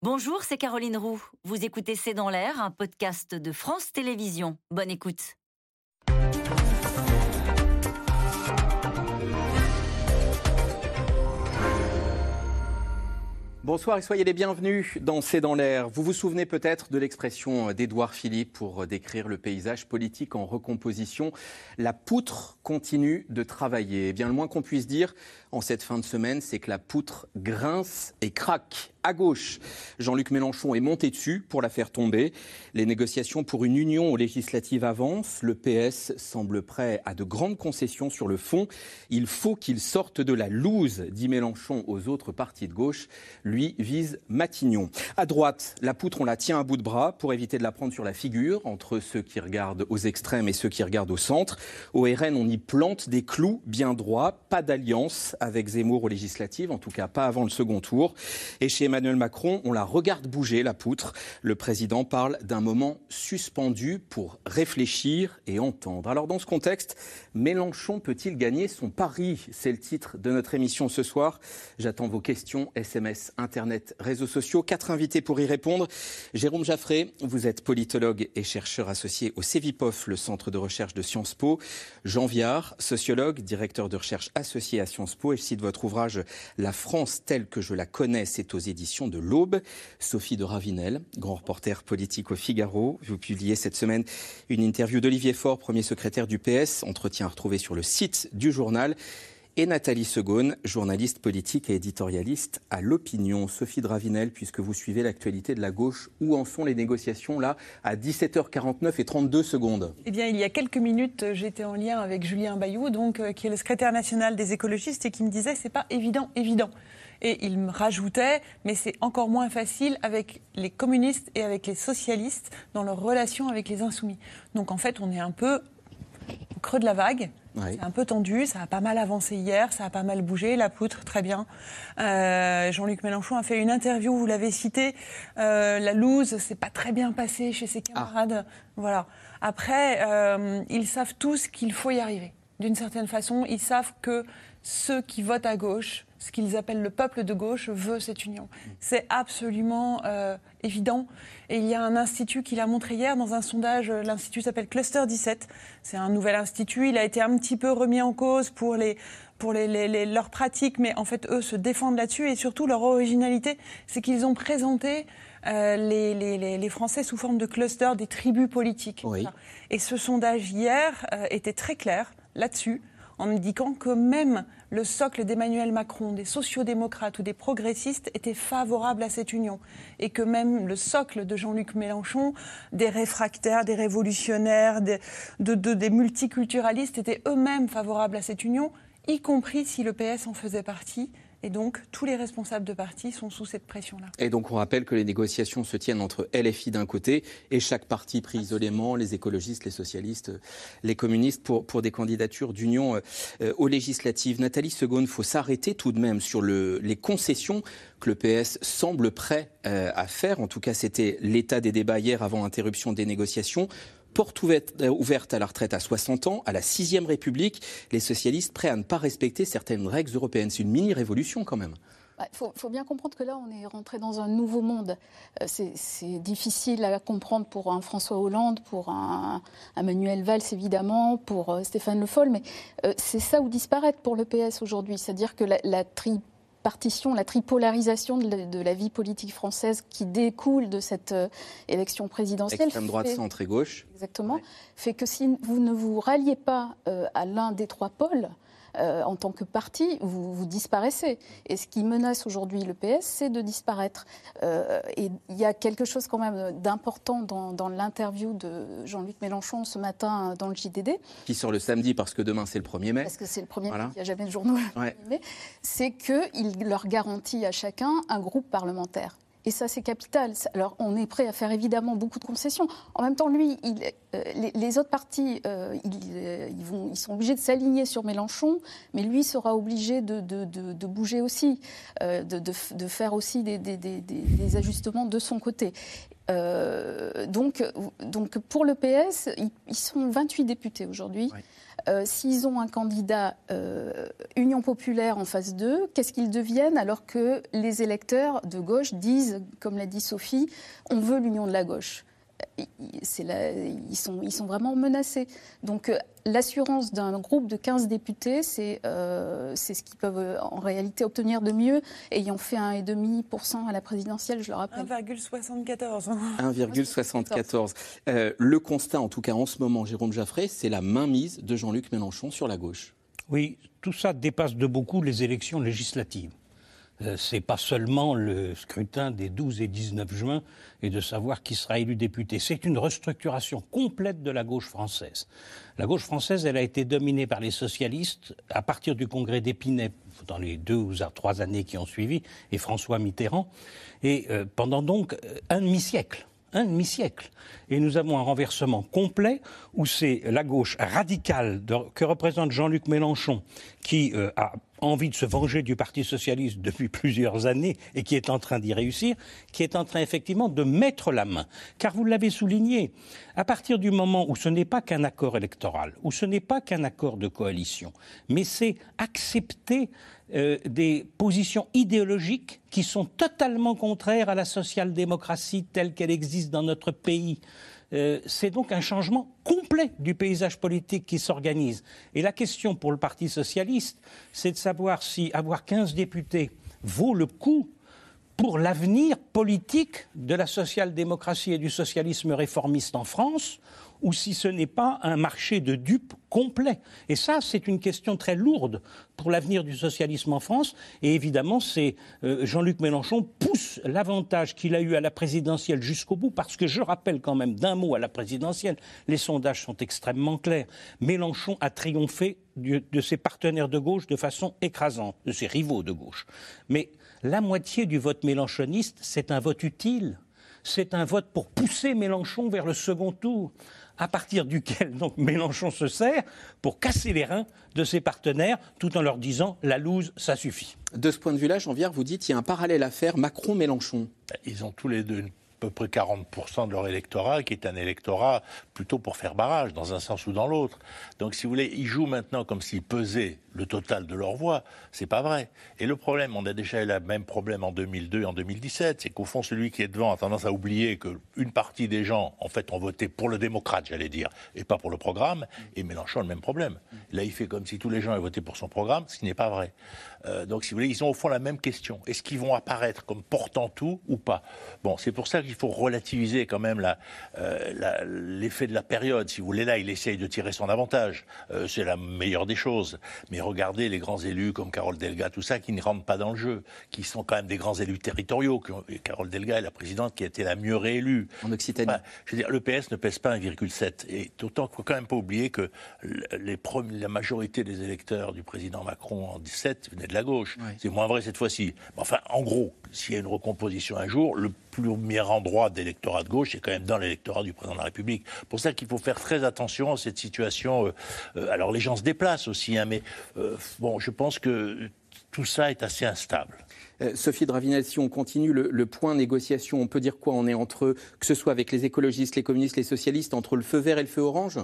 Bonjour, c'est Caroline Roux. Vous écoutez C'est dans l'air, un podcast de France Télévisions. Bonne écoute. Bonsoir et soyez les bienvenus dans C'est dans l'air. Vous vous souvenez peut-être de l'expression d'Édouard Philippe pour décrire le paysage politique en recomposition. La poutre continue de travailler. Eh bien, le moins qu'on puisse dire en cette fin de semaine, c'est que la poutre grince et craque à gauche. Jean-Luc Mélenchon est monté dessus pour la faire tomber. Les négociations pour une union aux législatives avancent. Le PS semble prêt à de grandes concessions sur le fond. Il faut qu'il sorte de la loose, dit Mélenchon aux autres partis de gauche. Lui vise Matignon. À droite, la poutre, on la tient à bout de bras pour éviter de la prendre sur la figure entre ceux qui regardent aux extrêmes et ceux qui regardent au centre. Au RN, on y plante des clous bien droits. Pas d'alliance avec Zemmour aux législatives, en tout cas pas avant le second tour. Et chez Emmanuel Macron, on la regarde bouger, la poutre. Le président parle d'un moment suspendu pour réfléchir et entendre. Alors dans ce contexte, Mélenchon peut-il gagner son pari? C'est le titre de notre émission ce soir. J'attends vos questions, SMS, Internet, réseaux sociaux. Quatre invités pour y répondre. Jérôme Jaffré, vous êtes politologue et chercheur associé au CEVIPOF, le centre de recherche de Sciences Po. Jean Viard, sociologue, directeur de recherche associé à Sciences Po. Je cite votre ouvrage La France telle que je la connais, c'est aux éditions de l'Aube. Sophie de Ravinel, grand reporter politique au Figaro. Vous publiez cette semaine une interview d'Olivier Faure, premier secrétaire du PS, entretien à retrouver sur le site du journal et Nathalie Segaune, journaliste politique et éditorialiste à l'opinion. Sophie Dravinel, puisque vous suivez l'actualité de la gauche, où en sont les négociations là à 17h49 et 32 secondes? Eh bien, il y a quelques minutes, j'étais en lien avec Julien Bayou, donc, euh, qui est le secrétaire national des écologistes, et qui me disait c'est pas évident, évident. Et il me rajoutait, mais c'est encore moins facile avec les communistes et avec les socialistes dans leur relation avec les insoumis. Donc en fait, on est un peu au creux de la vague. C'est un peu tendu, ça a pas mal avancé hier, ça a pas mal bougé, la poutre, très bien. Euh, Jean-Luc Mélenchon a fait une interview, vous l'avez cité, euh, la loose, c'est pas très bien passé chez ses camarades. Voilà. Après, euh, ils savent tous qu'il faut y arriver. D'une certaine façon, ils savent que ceux qui votent à gauche ce qu'ils appellent le peuple de gauche veut cette union. C'est absolument euh, évident. Et il y a un institut qui l'a montré hier dans un sondage. L'institut s'appelle Cluster 17. C'est un nouvel institut. Il a été un petit peu remis en cause pour les pour les, leurs pratiques, mais en fait, eux se défendent là-dessus et surtout leur originalité, c'est qu'ils ont présenté euh, les, les, Français sous forme de cluster des tribus politiques. Et ce sondage hier euh, était très clair là-dessus en indiquant que même le socle d'Emmanuel Macron, des sociodémocrates ou des progressistes était favorable à cette union. Et que même le socle de Jean-Luc Mélenchon, des réfractaires, des révolutionnaires, des, des multiculturalistes étaient eux-mêmes favorables à cette union, y compris si le PS en faisait partie. Et donc, tous les responsables de parti sont sous cette pression-là. Et donc, on rappelle que les négociations se tiennent entre LFI d'un côté et chaque parti pris isolément, les écologistes, les socialistes, les communistes, pour, pour des candidatures d'union euh, aux législatives. Nathalie Segonde, il faut s'arrêter tout de même sur le, les concessions que le PS semble prêt euh, à faire. En tout cas, c'était l'état des débats hier avant interruption des négociations porte euh, ouverte à la retraite à 60 ans, à la sixième République, les socialistes prêts à ne pas respecter certaines règles européennes. C'est une mini-révolution quand même. Il bah, faut, bien comprendre que là, on est rentré dans un nouveau monde. Euh, c'est difficile à comprendre pour un François Hollande, pour un, Manuel Valls, évidemment, pour euh, Stéphane Le Foll, mais c'est ça ou disparaître pour le PS aujourd'hui. C'est-à-dire que la, la tri partition, la tripolarisation de la, vie politique française qui découle de cette euh, élection présidentielle. Extrême droite, centre et gauche. Exactement. Fait que si vous ne vous ralliez pas euh, à l'un des trois pôles, euh, en tant que parti, vous, vous, disparaissez. Et ce qui menace aujourd'hui le PS, c'est de disparaître. Euh, et il y a quelque chose quand même d'important dans, l'interview de Jean-Luc Mélenchon ce matin dans le JDD. Qui sort le samedi parce que demain c'est le 1er mai. Parce que c'est le 1er mai, il n'y a jamais de journaux le 1er mai. C'est qu'il leur garantit à chacun un groupe parlementaire. Et ça, c'est capital. Alors, on est prêt à faire évidemment beaucoup de concessions. En même temps, lui, euh, les, autres partis, euh, euh, ils, ils, sont obligés de s'aligner sur Mélenchon, mais lui sera obligé de, bouger aussi, de, faire aussi des, ajustements de son côté. donc, donc, pour le PS, ils, sont 28 députés aujourd'hui. Euh, s'ils ont un candidat Union populaire en phase 2, qu'est-ce qu'ils deviennent alors que les électeurs de gauche disent, comme l'a dit Sophie, on veut l'union de la gauche? Ils, sont, ils sont vraiment menacés. Donc euh, l'assurance d'un groupe de 15 députés, euh, c'est ce qu'ils peuvent euh, en réalité obtenir de mieux, ayant fait 1,5% à la présidentielle, je le rappelle. 1,74. 1,74. le constat, en tout cas en ce moment, Jérôme Jaffray, c'est la mainmise de Jean-Luc Mélenchon sur la gauche. Oui, tout ça dépasse de beaucoup les élections législatives. Euh, c'est pas seulement le scrutin des 12 et 19 juin et de savoir qui sera élu député. C'est une restructuration complète de la gauche française. La gauche française, elle a été dominée par les socialistes à partir du congrès d'Épinay dans les deux ou trois années qui ont suivi et François Mitterrand et euh, pendant donc un demi-siècle un demi-siècle. Et nous avons un renversement complet où c'est la gauche radicale que représente Jean-Luc Mélenchon qui euh, a envie de se venger du Parti socialiste depuis plusieurs années et qui est en train d'y réussir, qui est en train effectivement de mettre la main. Car vous l'avez souligné, à partir du moment où ce n'est pas qu'un accord électoral, où ce n'est pas qu'un accord de coalition, mais c'est accepter euh, des positions idéologiques qui sont totalement contraires à la social-démocratie telle qu'elle existe dans notre pays. Euh, c'est donc un changement complet du paysage politique qui s'organise. Et la question pour le Parti socialiste, c'est de savoir si avoir 15 députés vaut le coup pour l'avenir politique de la social-démocratie et du socialisme réformiste en France, ou si ce n'est pas un marché de dupes complet. Et ça, c'est une question très lourde pour l'avenir du socialisme en France. Et évidemment, c'est euh, Jean-Luc Mélenchon pousse l'avantage qu'il a eu à la présidentielle jusqu'au bout, parce que je rappelle quand même d'un mot à la présidentielle, les sondages sont extrêmement clairs. Mélenchon a triomphé de ses partenaires de gauche de façon écrasante, de ses rivaux de gauche. Mais la moitié du vote mélenchoniste, c'est un vote utile. C'est un vote pour pousser Mélenchon vers le second tour à partir duquel donc Mélenchon se sert pour casser les reins de ses partenaires, tout en leur disant la loose, ça suffit. De ce point de vue-là, Jean-Pierre, vous dites qu'il y a un parallèle à faire Macron-Mélenchon. Ils ont tous les deux à peu près 40% de leur électorat, qui est un électorat plutôt pour faire barrage, dans un sens ou dans l'autre. Donc, si vous voulez, ils jouent maintenant comme s'ils pesaient le total de leur voix. C'est pas vrai. Et le problème, on a déjà eu le même problème en 2002 et en 2017, c'est qu'au fond, celui qui est devant a tendance à oublier qu'une partie des gens, en fait, ont voté pour le démocrate, j'allais dire, et pas pour le programme. Et Mélenchon a le même problème. Là, il fait comme si tous les gens avaient voté pour son programme, ce qui n'est pas vrai. Euh, donc, si vous voulez, ils ont au fond la même question. Est-ce qu'ils vont apparaître comme portant tout ou pas? Bon, c'est pour ça qu'il faut relativiser quand même euh, l'effet de la période. Si vous voulez, là, il essaye de tirer son avantage. Euh, c'est la meilleure des choses. Mais regardez les grands élus comme Carole Delga, tout ça, qui ne rentrent pas dans le jeu, qui sont quand même des grands élus territoriaux. Carole Delga est la présidente qui a été la mieux réélue. En Occitanie. je veux dire, le PS ne pèse pas 1,7. Et d'autant qu'il ne faut quand même pas oublier que les la majorité des électeurs du président Macron en 17 venaient de la gauche. C'est moins vrai cette fois-ci. Enfin, en gros, s'il y a une recomposition un jour, le premier endroit d'électorat de gauche, c'est quand même dans l'électorat du président de la République. Pour ça qu'il faut faire très attention à cette situation. Euh, euh, alors les gens se déplacent aussi, hein, mais euh, bon, je pense que tout ça est assez instable. Sophie Dravinel, si on continue le, point négociation, on peut dire quoi? On est entre, que ce soit avec les écologistes, les communistes, les socialistes, entre le feu vert et le feu orange?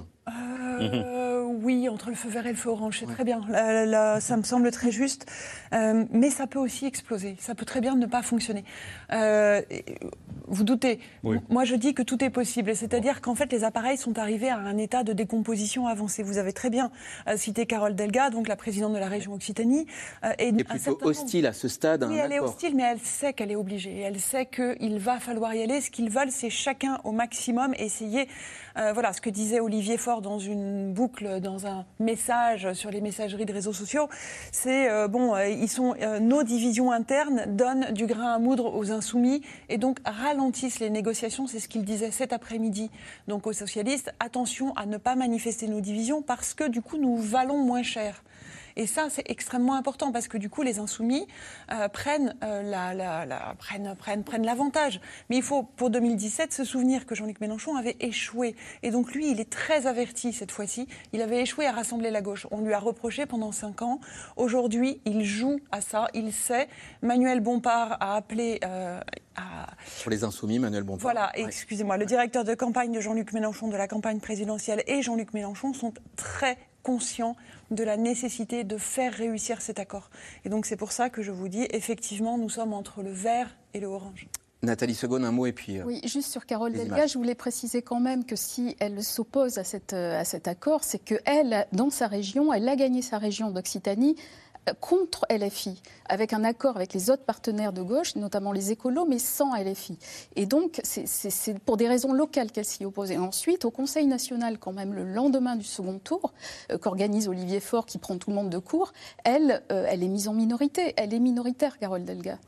Oui, entre le feu vert et le feu orange, c'est très bien. Là, ça me semble très juste. Euh, mais ça peut aussi exploser. Ça peut très bien ne pas fonctionner. Euh, vous doutez. Moi, je dis que tout est possible. C'est-à-dire qu'en fait, les appareils sont arrivés à un état de décomposition avancé. Vous avez très bien euh, cité Carole Delga, donc la présidente de la région Occitanie. et plutôt hostile à ce stade. Oui, elle est hostile, mais elle sait qu'elle est obligée. Elle sait qu'il va falloir y aller. Ce qu'ils veulent, c'est chacun au maximum essayer. voilà, ce que disait Olivier Faure dans une boucle dans un message sur les messageries de réseaux sociaux, c'est euh, bon, euh, euh, nos divisions internes donnent du grain à moudre aux insoumis et donc ralentissent les négociations. C'est ce qu'il disait cet après-midi. Donc aux socialistes, attention à ne pas manifester nos divisions parce que du coup nous valons moins cher. Et ça, c'est extrêmement important parce que du coup, les insoumis euh, prennent, euh, la, prennent, prennent, prennent l'avantage. Mais il faut, pour 2017, se souvenir que Jean-Luc Mélenchon avait échoué. Et donc, lui, il est très averti cette fois-ci. Il avait échoué à rassembler la gauche. On lui a reproché pendant cinq ans. Aujourd'hui, il joue à ça. Il sait. Manuel Bompard a appelé. Euh, à... Pour les insoumis, Manuel Bompard. Voilà, excusez-moi. Le directeur de campagne de Jean-Luc Mélenchon de la campagne présidentielle et Jean-Luc Mélenchon sont très conscients de la nécessité de faire réussir cet accord. Et donc c'est pour ça que je vous dis, effectivement, nous sommes entre le vert et le orange. Nathalie Segonde, un mot et puis. Euh, oui, juste sur Carole Delga, je voulais préciser quand même que si elle s'oppose à, cette, euh, à cet accord, c'est qu'elle, dans sa région, elle a gagné sa région d'Occitanie contre LFI, avec un accord avec les autres partenaires de gauche, notamment les écolos, mais sans LFI. Et donc, c'est pour des raisons locales qu'elle s'y oppose. Et ensuite, au Conseil national, quand même, le lendemain du second tour, euh, qu'organise Olivier Faure, qui prend tout le monde de court, elle, euh, elle est mise en minorité. Elle est minoritaire, Carole Delga.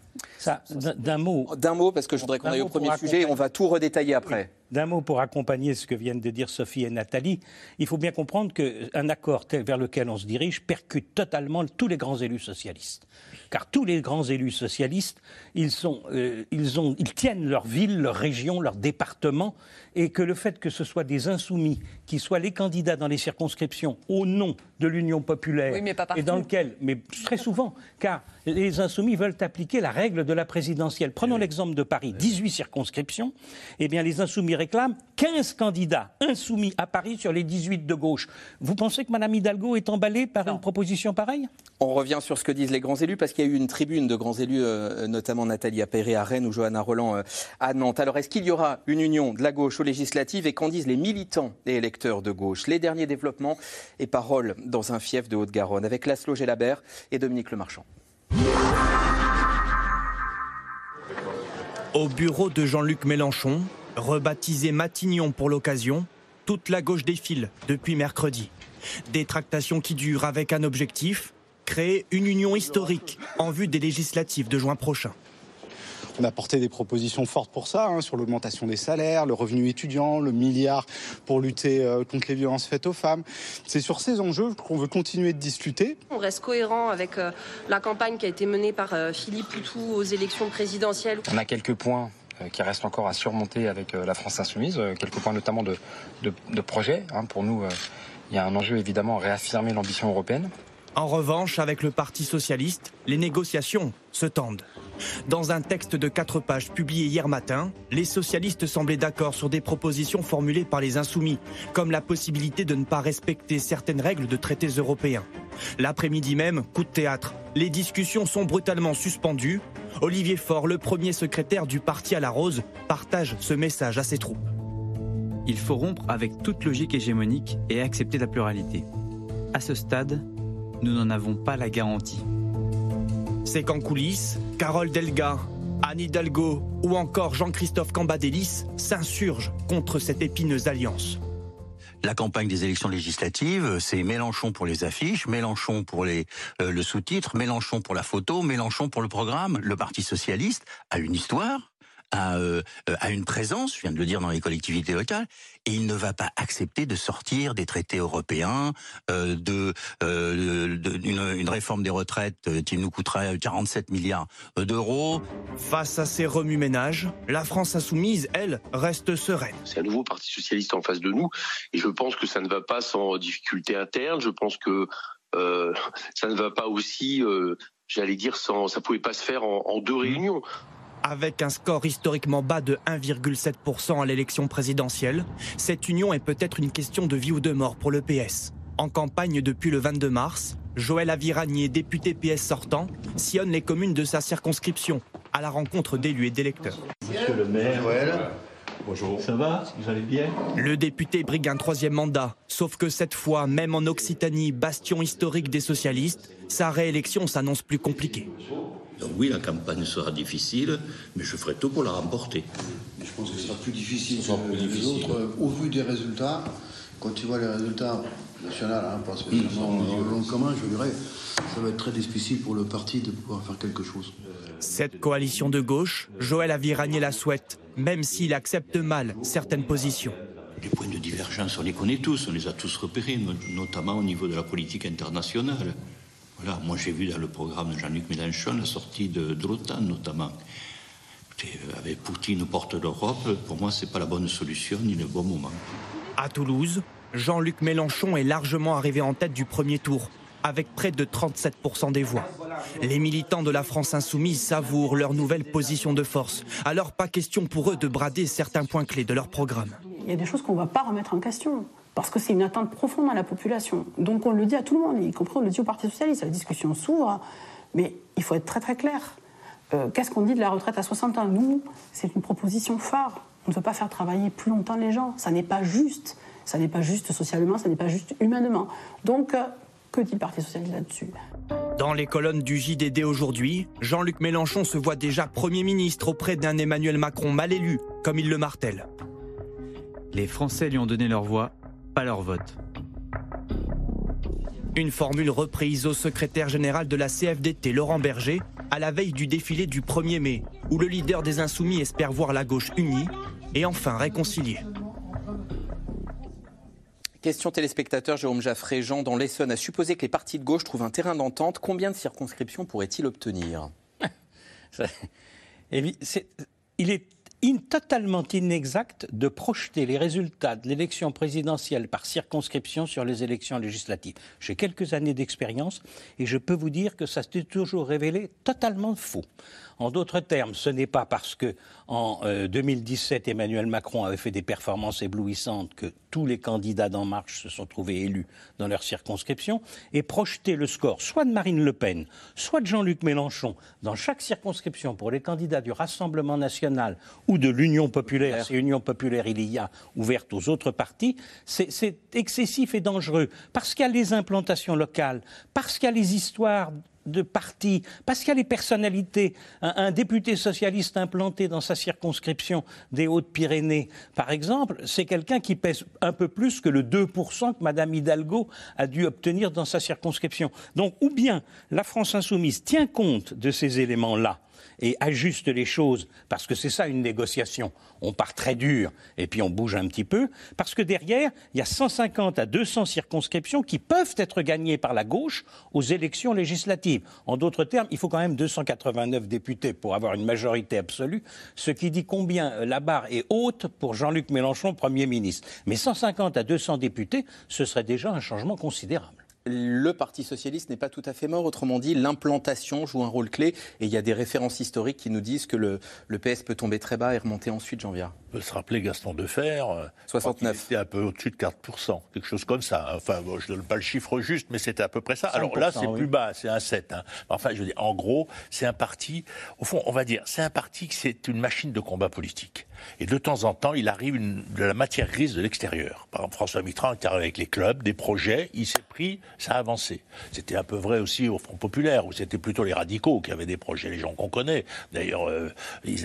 D'un mot. D'un mot, parce que je voudrais qu'on aille au premier sujet et on va tout redétailler après. D'un mot pour accompagner ce que viennent de dire Sophie et Nathalie, il faut bien comprendre qu'un accord tel vers lequel on se dirige percute totalement tous les grands élus socialistes. Car tous les grands élus socialistes, ils, sont, euh, ils, ont, ils tiennent leur ville, leur région, leur département, et que le fait que ce soit des insoumis qui soient les candidats dans les circonscriptions au nom de l'Union populaire, et dans lequel, mais très souvent, car les insoumis veulent appliquer la règle de la présidentielle. Prenons l'exemple de Paris, 18 circonscriptions, eh bien les insoumis réclament 15 candidats insoumis à Paris sur les 18 de gauche. Vous pensez que Mme Hidalgo est emballée par une proposition pareille? On revient sur ce que disent les grands élus, parce qu'il y a eu une tribune de grands élus, euh, notamment Nathalie Appéré à Rennes ou Johanna Roland euh, à Nantes. Alors est-ce qu'il y aura une union de la gauche aux législatives et qu'en disent les militants et électeurs de gauche? Les derniers développements et paroles dans un fief de Haute-Garonne avec Laszlo Gélabert et Dominique Lemarchand. Au bureau de Jean-Luc Mélenchon, rebaptisé Matignon pour l'occasion, toute la gauche défile depuis mercredi. Des tractations qui durent avec un objectif, créer une union historique en vue des législatives de juin prochain. On a porté des propositions fortes pour ça, hein, sur l'augmentation des salaires, le revenu étudiant, le milliard pour lutter euh, contre les violences faites aux femmes. C'est sur ces enjeux qu'on veut continuer de discuter. On reste cohérent avec euh, la campagne qui a été menée par euh, Philippe Poutou aux élections présidentielles. On a quelques points qui restent encore à surmonter avec la France insoumise, quelques points notamment de, de, projet. Hein. Pour nous, il y a un enjeu évidemment à réaffirmer l'ambition européenne. En revanche, avec le Parti socialiste, les négociations se tendent. Dans un texte de quatre pages publié hier matin, les socialistes semblaient d'accord sur des propositions formulées par les insoumis, comme la possibilité de ne pas respecter certaines règles de traités européens. L'après-midi même, coup de théâtre. Les discussions sont brutalement suspendues. Olivier Faure, le premier secrétaire du parti à la Rose, partage ce message à ses troupes. Il faut rompre avec toute logique hégémonique et accepter la pluralité. À ce stade, nous n'en avons pas la garantie. C'est qu'en coulisses, Carole Delga, Anne Hidalgo ou encore Jean-Christophe Cambadélis s'insurgent contre cette épineuse alliance. La campagne des élections législatives, c'est Mélenchon pour les affiches, Mélenchon pour euh, le sous-titre, Mélenchon pour la photo, Mélenchon pour le programme. Le Parti socialiste a une histoire, a, euh, a, une présence, je viens de le dire, dans les collectivités locales, et il ne va pas accepter de sortir des traités européens, euh, de, euh, une, réforme des retraites euh, qui nous coûterait 47 milliards d'euros. Face à ces remue-ménages, la France insoumise, elle, reste sereine. C'est un nouveau Parti socialiste en face de nous, et je pense que ça ne va pas sans difficulté interne. Je pense que euh, ça ne va pas aussi, j'allais dire, sans, ça pouvait pas se faire en, en deux mmh. réunions. Avec un score historiquement bas de 1,7% à l'élection présidentielle, cette union est peut-être une question de vie ou de mort pour le PS. En campagne depuis le 22 mars, Joël Aviragnier, député PS sortant, sillonne les communes de sa circonscription à la rencontre d'élus et d'électeurs. Monsieur le maire, Bonjour. Ça va? Vous allez bien? Le député brigue un troisième mandat, sauf que cette fois, même en Occitanie, bastion historique des socialistes, sa réélection s'annonce plus compliquée. Donc oui, la campagne sera difficile, mais je ferai tout pour la remporter. je pense que ce sera plus difficile que les autres. Au vu des résultats, quand tu vois les résultats nationaux, hein, pas spécialement mmh, commun, je dirais, ça va être très difficile pour le parti de pouvoir faire quelque chose. Cette coalition de gauche, Joël Aviragné la souhaite, même s'il accepte mal certaines positions. Les points de divergence, on les connaît tous, on les a tous repérés, notamment au niveau de la politique internationale. Voilà, moi j'ai vu dans le programme de Jean-Luc Mélenchon la sortie de, de l'OTAN notamment. Euh, avec Poutine aux portes d'Europe, pour moi c'est pas la bonne solution ni le bon moment. À Toulouse, Jean-Luc Mélenchon est largement arrivé en tête du premier tour, avec près de 37% des voix. Les militants de la France insoumise savourent leur nouvelle position de force. Alors pas question pour eux de brader certains points clés de leur programme. Il y a des choses qu'on ne va pas remettre en question. Parce que c'est une attente profonde dans la population. Donc on le dit à tout le monde, y compris on le dit au Parti socialiste. La discussion s'ouvre, mais il faut être très très clair. Euh, qu'est-ce qu'on dit de la retraite à 60 ans? Nous, c'est une proposition phare. On ne veut pas faire travailler plus longtemps les gens. Ça n'est pas juste. Ça n'est pas juste socialement, ça n'est pas juste humainement. Donc, euh, que dit le Parti socialiste là-dessus? Dans les colonnes du JDD aujourd'hui, Jean-Luc Mélenchon se voit déjà Premier ministre auprès d'un Emmanuel Macron mal élu, comme il le martèle. Les Français lui ont donné leur voix, pas leur vote. Une formule reprise au secrétaire général de la CFDT, Laurent Berger, à la veille du défilé du 1er mai, où le leader des Insoumis espère voir la gauche unie et enfin réconciliée. Question téléspectateur Jérôme Jaffré, Jean dans l'Essonne a supposé que les partis de gauche trouvent un terrain d'entente. Combien de circonscriptions pourrait-il obtenir? Il est totalement inexact de projeter les résultats de l'élection présidentielle par circonscription sur les élections législatives. J'ai quelques années d'expérience et je peux vous dire que ça s'est toujours révélé totalement faux. En d'autres termes, ce n'est pas parce que en 2017 euh, Emmanuel Macron avait fait des performances éblouissantes que tous les candidats d'En Marche se sont trouvés élus dans leur circonscription et projeter le score soit de Marine Le Pen, soit de Jean-Luc Mélenchon dans chaque circonscription pour les candidats du Rassemblement national ou de l'Union populaire, si Union populaire il y a ouverte aux autres partis, c'est excessif et dangereux parce qu'il y a les implantations locales, parce qu'il y a les histoires de partis, parce qu'il y a les personnalités. Un, député socialiste implanté dans sa circonscription des Hautes-Pyrénées, par exemple, c'est quelqu'un qui pèse un peu plus que le 2% que Mme Hidalgo a dû obtenir dans sa circonscription. Donc, ou bien la France insoumise tient compte de ces éléments-là, et ajuste les choses, parce que c'est ça une négociation. On part très dur et puis on bouge un petit peu, parce que derrière, il y a 150 à 200 circonscriptions qui peuvent être gagnées par la gauche aux élections législatives. En d'autres termes, il faut quand même 289 députés pour avoir une majorité absolue, ce qui dit combien la barre est haute pour Jean-Luc Mélenchon, Premier ministre. Mais 150 à 200 députés, ce serait déjà un changement considérable le Parti socialiste n'est pas tout à fait mort. Autrement dit, l'implantation joue un rôle clé. Et il y a des références historiques qui nous disent que le, PS peut tomber très bas et remonter ensuite, Janvier. On peut se rappeler Gaston Defer. 69. C'était un peu au-dessus de 4%, quelque chose comme ça. Enfin, je ne donne pas le chiffre juste, mais c'était à peu près ça. Alors là, c'est plus bas, c'est un 7. Hein. Enfin, je veux dire, en gros, c'est un parti, au fond, on va dire, c'est un parti qui c'est une machine de combat politique. Et de temps en temps, il arrive de la matière grise de l'extérieur. Par exemple, François Mitterrand est arrivé avec les clubs, des projets, il s'est pris, ça a avancé. C'était un peu vrai aussi au Front Populaire, où c'était plutôt les radicaux qui avaient des projets, les gens qu'on connaît. D'ailleurs, euh,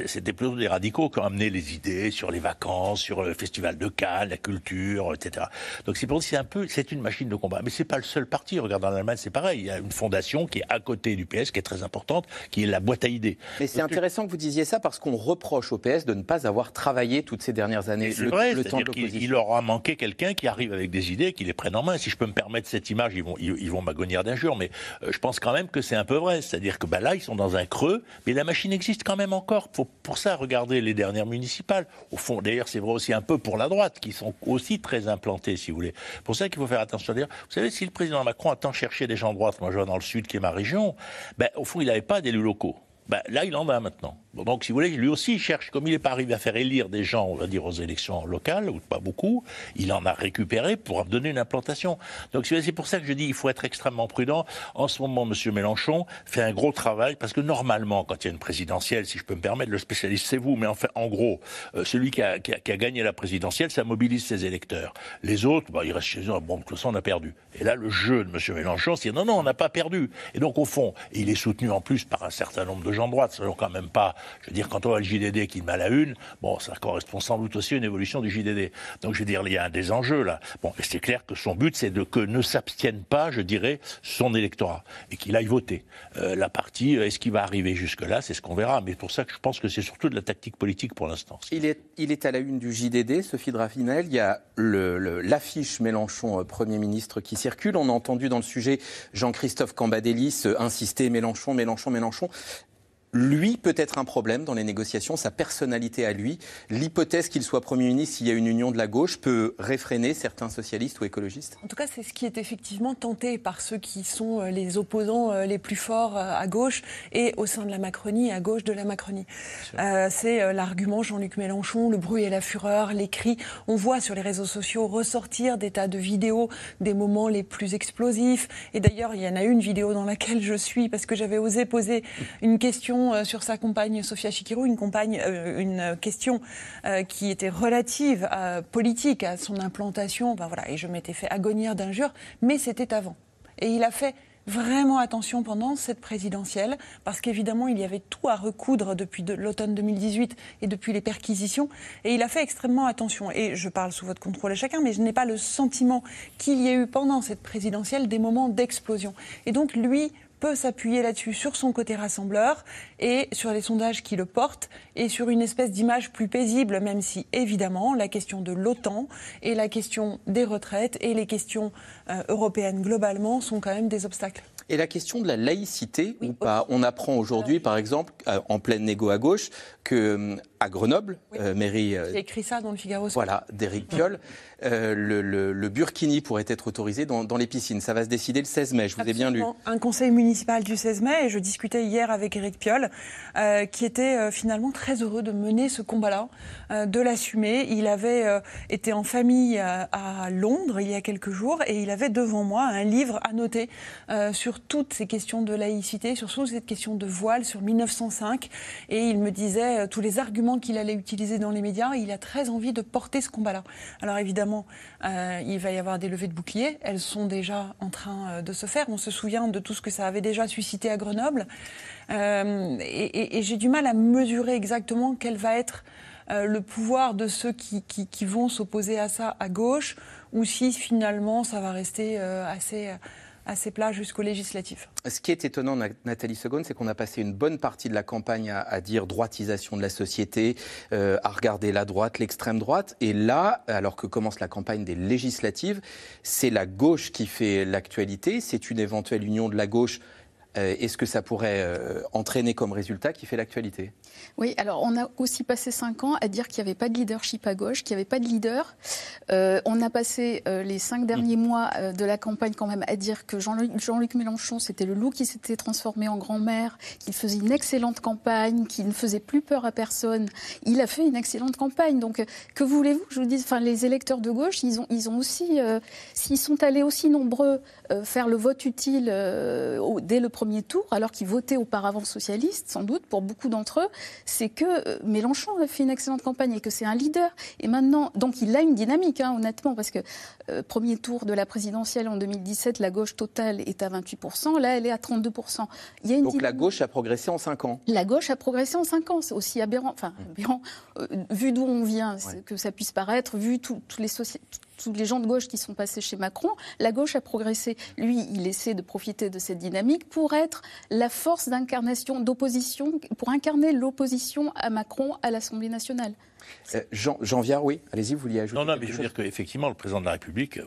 c'était plutôt les radicaux qui ont amené les idées sur les vacances, sur le festival de Cannes, la culture, etc. Donc c'est pour c'est un peu, c'est une machine de combat. Mais c'est pas le seul parti. Regarde en Allemagne, c'est pareil. Il y a une fondation qui est à côté du PS, qui est très importante, qui est la boîte à idées. Mais c'est intéressant que vous disiez ça parce qu'on reproche au PS de ne pas avoir travaillé toutes ces dernières années. C'est vrai, le temps il, leur a manqué quelqu'un qui arrive avec des idées, qui les prenne en main. Si je peux me permettre cette image, ils vont, ils, vont m'agonir d'injures, mais euh, je pense quand même que c'est un peu vrai. C'est-à-dire que bah, là, ils sont dans un creux, mais la machine existe quand même encore. Pour, pour ça, regardez les dernières municipales. Au fond, d'ailleurs, c'est vrai aussi un peu pour la droite, qui sont aussi très implantés, si vous voulez. Pour ça qu'il faut faire attention. Vous savez, si le président Macron a tant cherché des gens de droite, moi je vois dans le sud, qui est ma région, ben, au fond, il n'avait pas d'élus locaux. Ben, là, il en a maintenant. Donc, si vous voulez, lui aussi, il cherche, comme il n'est pas arrivé à faire élire des gens, on va dire, aux élections locales, ou pas beaucoup, il en a récupéré pour donner une implantation. Donc, c'est pour ça que je dis, il faut être extrêmement prudent. En ce moment, M. Mélenchon fait un gros travail, parce que normalement, quand il y a une présidentielle, si je peux me permettre, le spécialiste, c'est vous, mais en fait, en gros, euh, celui qui a, gagné la présidentielle, ça mobilise ses électeurs. Les autres, bah, ils restent chez eux, bon, de toute façon, on a perdu. Et là, le jeu de M. Mélenchon, c'est non, non, on n'a pas perdu. Et donc, au fond, il est soutenu en plus par un certain nombre de gens de droite, selon quand même pas, je veux dire, quand on voit le JDD qui met à la une, bon, ça correspond sans doute aussi à une évolution du JDD. Donc, je veux dire, il y a un des enjeux là. Bon, et c'est clair que son but, c'est de que ne s'abstienne pas, je dirais, son électorat et qu'il aille voter. Euh, la partie, euh, est-ce qu'il va arriver jusque-là C'est ce qu'on verra. Mais pour ça que je pense que c'est surtout de la tactique politique pour l'instant. Il est, il est à la une du JDD, Sophie Drafinel. Il y a l'affiche Mélenchon euh, Premier ministre qui circule. On a entendu dans le sujet Jean-Christophe Cambadélis insister Mélenchon, Mélenchon, Mélenchon lui peut être un problème dans les négociations, sa personnalité à lui. L'hypothèse qu'il soit Premier ministre s'il y a une union de la gauche peut réfréner certains socialistes ou écologistes? En tout cas, c'est ce qui est effectivement tenté par ceux qui sont euh, les opposants euh, les plus forts euh, à gauche et au sein de la Macronie, à gauche de la Macronie. Euh, c'est l'argument Jean-Luc Mélenchon, le bruit et la fureur, les cris. On voit sur les réseaux sociaux ressortir des tas de vidéos des moments les plus explosifs. Et d'ailleurs, il y en a une vidéo dans laquelle je suis parce que j'avais osé poser une question euh, sur sa compagne Sofia Chikirou, une, compagne, euh, une question euh, qui était relative, politique, à son implantation. Voilà, et je m'étais fait agonir d'injures, mais c'était avant. Et il a fait vraiment attention pendant cette présidentielle, parce qu'évidemment, il y avait tout à recoudre depuis l'automne 2018 et depuis les perquisitions, et il a fait extrêmement attention. Et je parle sous votre contrôle à chacun, mais je n'ai pas le sentiment qu'il y ait eu pendant cette présidentielle des moments d'explosion. Et donc, lui peut s'appuyer là-dessus, sur son côté rassembleur et sur les sondages qui le portent et sur une espèce d'image plus paisible, même si évidemment la question de l'OTAN et la question des retraites et les questions euh, européennes globalement sont quand même des obstacles. Et la question de la laïcité ou pas On apprend aujourd'hui, par exemple, euh, en pleine négo à gauche, que euh, à Grenoble, euh, mairie. J'ai écrit ça dans le Figaro. Voilà, d'Éric Piolle, le, burkini pourrait être autorisé dans, les piscines. Ça va se décider le 16 mai. Je vous ai bien lu. Un conseil municipal du 16 mai, et je discutais hier avec Éric Piolle, qui était finalement très heureux de mener ce combat-là, de l'assumer. Il avait été en famille à Londres il y a quelques jours, et il avait devant moi un livre noter sur toutes ces questions de laïcité, sur toutes ces questions de voile, sur 1905. Et il me disait euh, tous les arguments qu'il allait utiliser dans les médias. Il a très envie de porter ce combat-là. Alors évidemment, euh, il va y avoir des levées de boucliers. Elles sont déjà en train euh, de se faire. On se souvient de tout ce que ça avait déjà suscité à Grenoble. Et, j'ai du mal à mesurer exactement quel va être le pouvoir de ceux qui, vont s'opposer à ça à gauche, ou si finalement ça va rester assez assez plat jusqu'au législatif. Ce qui est étonnant, Nathalie Segonde, c'est qu'on a passé une bonne partie de la campagne à, dire droitisation de la société, euh, à regarder la droite, l'extrême droite. Et là, alors que commence la campagne des législatives, c'est la gauche qui fait l'actualité. C'est une éventuelle union de la gauche euh, est-ce que ça pourrait euh, entraîner comme résultat qui fait l'actualité? Oui, alors on a aussi passé cinq ans à dire qu'il n'y avait pas de leadership à gauche, qu'il n'y avait pas de leader. Euh, on a passé les cinq derniers mm. mois de la campagne quand même à dire que Jean-Luc, Mélenchon, c'était le loup qui s'était transformé en grand-mère, qu'il faisait une excellente campagne, qu'il ne faisait plus peur à personne. Il a fait une excellente campagne. Donc, que voulez-vous Je vous dis, enfin, les électeurs de gauche, ils ont, ils ont aussi, s'ils sont allés aussi nombreux faire le vote utile dès le premier tour, alors qu'ils votaient auparavant socialistes, sans doute, pour beaucoup d'entre eux, c'est que euh, Mélenchon a fait une excellente campagne et que c'est un leader. Et maintenant, donc il a une dynamique, hein, honnêtement, parce que euh, premier tour de la présidentielle en 2017, la gauche totale est à 28%, là elle est à 32%. Il y a une donc la gauche a progressé en 5 ans. La gauche a progressé en 5 ans, c'est aussi aberrant, enfin aberrant, euh, vu d'où on vient, que ça puisse paraître, vu tous les sociétés tous les gens de gauche qui sont passés chez Macron, la gauche a progressé. Lui, il essaie de profiter de cette dynamique pour être la force d'incarnation, d'opposition, pour incarner l'opposition à Macron à l'Assemblée nationale. Euh, Jean, Jean Viard, oui, allez-y, vous vouliez ajouter Non, non, mais je veux dire qu'effectivement, le président de la République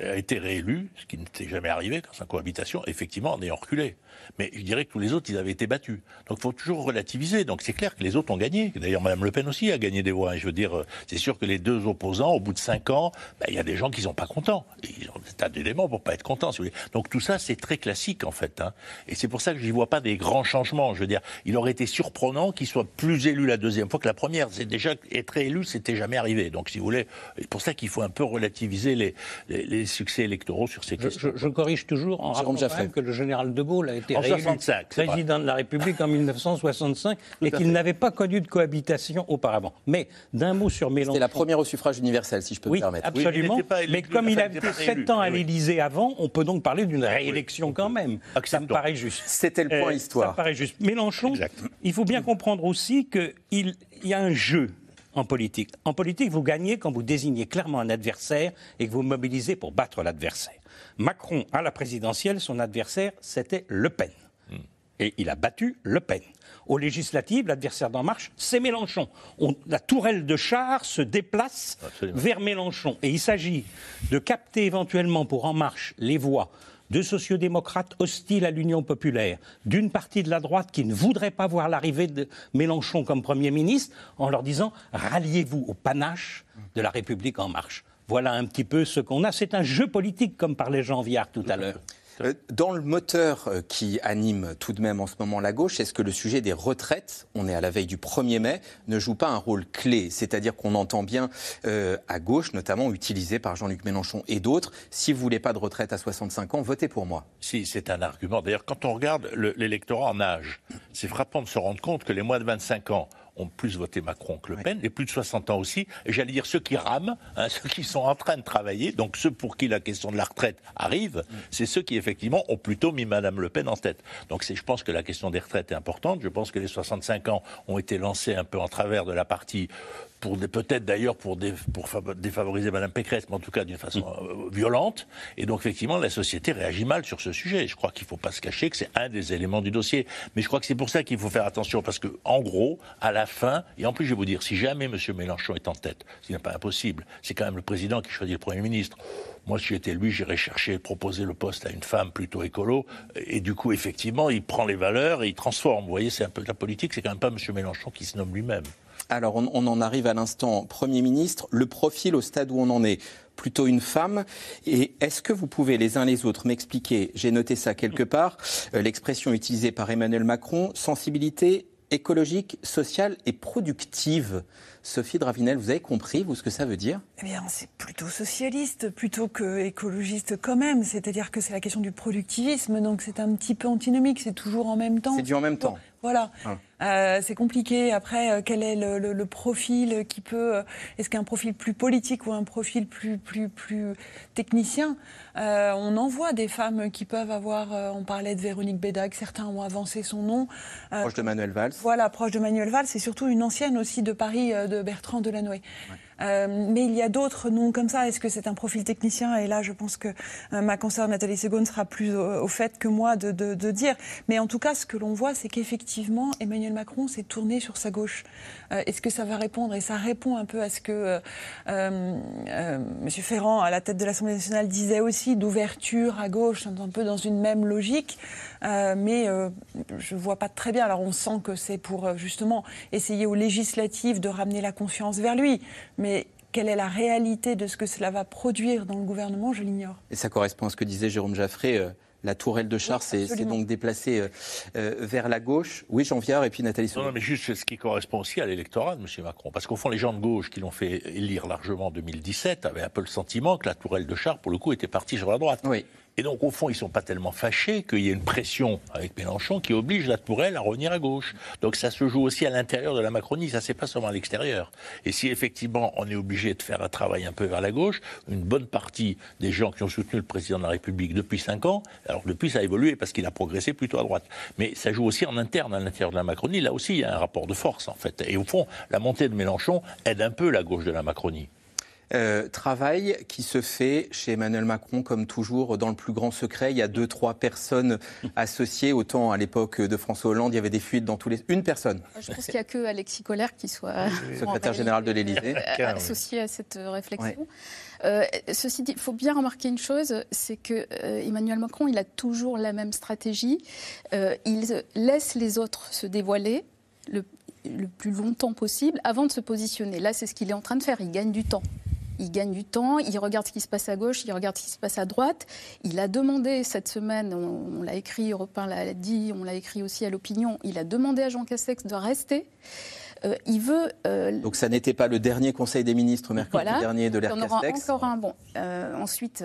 a été réélu, ce qui n'était jamais arrivé dans sa cohabitation, effectivement, en ayant reculé. Mais je dirais que tous les autres, ils avaient été battus. Donc il faut toujours relativiser. Donc c'est clair que les autres ont gagné. D'ailleurs, Mme Le Pen aussi a gagné des voix. je veux dire, c'est sûr que les deux opposants, au bout de cinq ans, ben, il y a des gens qui ne sont pas contents. Ils ont des tas d'éléments pour pas être contents. Si vous voulez. Donc tout ça, c'est très classique en fait. Hein. Et c'est pour ça que je n'y vois pas des grands changements. Je veux dire, il aurait été surprenant qu'il soit plus élu la deuxième fois que la première. C'est déjà être élu, c'était jamais arrivé. Donc si vous voulez, c'est pour ça qu'il faut un peu relativiser les, les, succès électoraux sur ces questions. Je, corrige toujours en rappelant que le général de Gaulle a été réélu président de la République en 1965 et qu'il n'avait pas connu de cohabitation auparavant. Mais d'un mot sur Mélenchon. C'était la première au suffrage universel, si je peux me permettre. Absolument. mais, comme il a été 7 ans à l'Élysée avant, on peut donc parler d'une réélection quand même. Ça me paraît juste. C'était le point euh, histoire. Ça me paraît juste. Mélenchon, il faut bien comprendre aussi qu'il y a un jeu en politique. En politique, vous gagnez quand vous désignez clairement un adversaire et que vous mobilisez pour battre l'adversaire. Macron, à la présidentielle, son adversaire, c'était Le Pen. Et il a battu Le Pen. Aux législatives, l'adversaire d'En Marche, c'est Mélenchon. la tourelle de char se déplace vers Mélenchon. Et il s'agit de capter éventuellement pour En Marche les voix de sociodémocrates hostiles à l'Union populaire, d'une partie de la droite qui ne voudrait pas voir l'arrivée de Mélenchon comme Premier ministre, en leur disant ralliez-vous au panache de la République en marche. Voilà un petit peu ce qu'on a. C'est un jeu politique, comme parlait Jean Viard tout à l'heure. Euh, dans le moteur euh, qui anime tout de même en ce moment la gauche, est-ce que le sujet des retraites, on est à la veille du 1er mai, ne joue pas un rôle clé? C'est-à-dire qu'on entend bien euh, à gauche, notamment utilisé par Jean-Luc Mélenchon et d'autres, si vous voulez pas de retraite à 65 ans, votez pour moi. Si, c'est un argument. D'ailleurs, quand on regarde l'électorat en âge, c'est frappant de se rendre compte que les moins de 25 ans ont plus voté Macron que Le Pen, les plus de 60 ans aussi, et j'allais dire ceux qui rament, hein, ceux qui sont en train de travailler, donc ceux pour qui la question de la retraite arrive, c'est ceux qui effectivement ont plutôt mis Madame Le Pen en tête. Donc je pense que la question des retraites est importante, je pense que les 65 ans ont été lancés un peu en travers de la partie pour peut-être d'ailleurs pour, défavoriser Mme Pécresse, mais en tout cas d'une façon euh, violente. Et donc effectivement, la société réagit mal sur ce sujet. Je crois qu'il ne faut pas se cacher que c'est un des éléments du dossier. Mais je crois que c'est pour ça qu'il faut faire attention, parce que en gros, à la fin, et en plus je vais vous dire, si jamais M. Mélenchon est en tête, ce n'est pas impossible, c'est quand même le président qui choisit le Premier ministre. Moi, si j'étais lui, j'irais chercher, proposer le poste à une femme plutôt écolo. Et du coup, effectivement, il prend les valeurs et il transforme. Vous voyez, c'est un peu la politique, c'est quand même pas M. Mélenchon qui se nomme lui-même. Alors, on, en arrive à l'instant Premier ministre. Le profil au stade où on en est, plutôt une femme. Et est-ce que vous pouvez les uns les autres m'expliquer, j'ai noté ça quelque part, euh, l'expression utilisée par Emmanuel Macron, sensibilité écologique, sociale et productive. Sophie Dravinel, vous avez compris, vous, ce que ça veut dire? Eh bien, c'est plutôt socialiste, plutôt que écologiste quand même. C'est-à-dire que c'est la question du productivisme, donc c'est un petit peu antinomique, c'est toujours en même temps. C'est du en même temps. Voilà. Ah. Euh, c'est compliqué. Après, euh, quel est le, profil qui peut. Euh, est-ce qu'un profil plus politique ou un profil plus, plus, plus technicien On en voit des femmes qui peuvent avoir. on parlait de Véronique Bédac, certains ont avancé son nom. proche de Manuel Valls. Voilà, proche de Manuel Valls. C'est surtout une ancienne aussi de Paris, de Bertrand Delanoë. Euh, mais il y a d'autres noms comme ça. Est-ce que c'est un profil technicien? Et là, je pense que euh, ma consoeur Nathalie Segonde sera plus au, fait que moi de, dire. Mais en tout cas, ce que l'on voit, c'est qu'effectivement, Emmanuel Macron s'est tourné sur sa gauche. Euh, est-ce que ça va répondre? Et ça répond un peu à ce que M. Ferrand, à la tête de l'Assemblée nationale, disait aussi d'ouverture à gauche, un peu dans une même logique. Mais je ne vois pas très bien. Alors on sent que c'est pour justement essayer aux législatives de ramener la confiance vers lui. Mais quelle est la réalité de ce que cela va produire dans le gouvernement, je l'ignore. Et ça correspond à ce que disait Jérôme Jaffré. Euh, la tourelle de Char s'est donc déplacée euh, euh, vers la gauche. Oui, Jean Viard et puis Nathalie Non, mais juste ce qui correspond aussi à l'électorat de M. Macron. Parce qu'au fond, les gens de gauche qui l'ont fait élire largement en 2017 avaient un peu le sentiment que la tourelle de Char, pour le coup, était partie sur la droite. Oui. Et donc, au fond, ils ne sont pas tellement fâchés qu'il y ait une pression avec Mélenchon qui oblige la Tourelle à revenir à gauche. Donc, ça se joue aussi à l'intérieur de la Macronie, ça, c'est pas seulement à l'extérieur. Et si effectivement, on est obligé de faire un travail un peu vers la gauche, une bonne partie des gens qui ont soutenu le président de la République depuis cinq ans, alors depuis, ça a évolué parce qu'il a progressé plutôt à droite. Mais ça joue aussi en interne à l'intérieur de la Macronie. Là aussi, il y a un rapport de force, en fait. Et au fond, la montée de Mélenchon aide un peu la gauche de la Macronie. Euh, travail qui se fait chez Emmanuel Macron, comme toujours, dans le plus grand secret. Il y a deux, trois personnes associées. Autant à l'époque de François Hollande, il y avait des fuites dans tous les. Une personne. Je pense qu'il n'y a que Alexis Collère qui soit. Secrétaire général de l'Élysée. Euh, associé à cette réflexion. Euh, ceci dit, il faut bien remarquer une chose, c'est que Emmanuel Macron, il a toujours la même stratégie. il laisse les autres se dévoiler. Le, le plus longtemps possible avant de se positionner. Là, c'est ce qu'il est en train de faire. Il gagne du temps il gagne du temps, il regarde ce qui se passe à gauche, il regarde ce qui se passe à droite. Il a demandé cette semaine, on, l'a écrit, Europe l'a dit, on l'a écrit aussi à l'opinion, il a demandé à Jean Castex de rester. Euh, il veut. Euh, Donc ça n'était pas le dernier Conseil des ministres mercredi dernier de l'ère Castex. encore un. Bon, euh, ensuite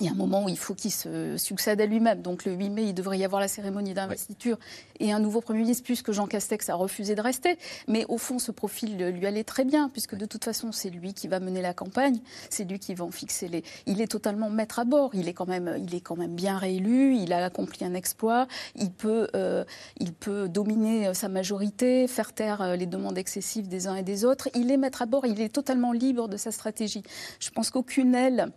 il y a un moment où il faut qu'il se succède à lui-même. Donc le 8 mai, il devrait y avoir la cérémonie d'investiture et un nouveau Premier ministre, puisque Jean Castex a refusé de rester. Mais au fond, ce profil lui allait très bien, puisque de toute façon, c'est lui qui va mener la campagne, c'est lui qui va en fixer les... Il est totalement maître à bord, il est quand même, il est quand même bien réélu, il a accompli un exploit, il peut, euh, il peut dominer sa majorité, faire taire euh, les demandes excessives des uns et des autres. Il est maître à bord, il est totalement libre de sa stratégie. Je pense qu'aucune aile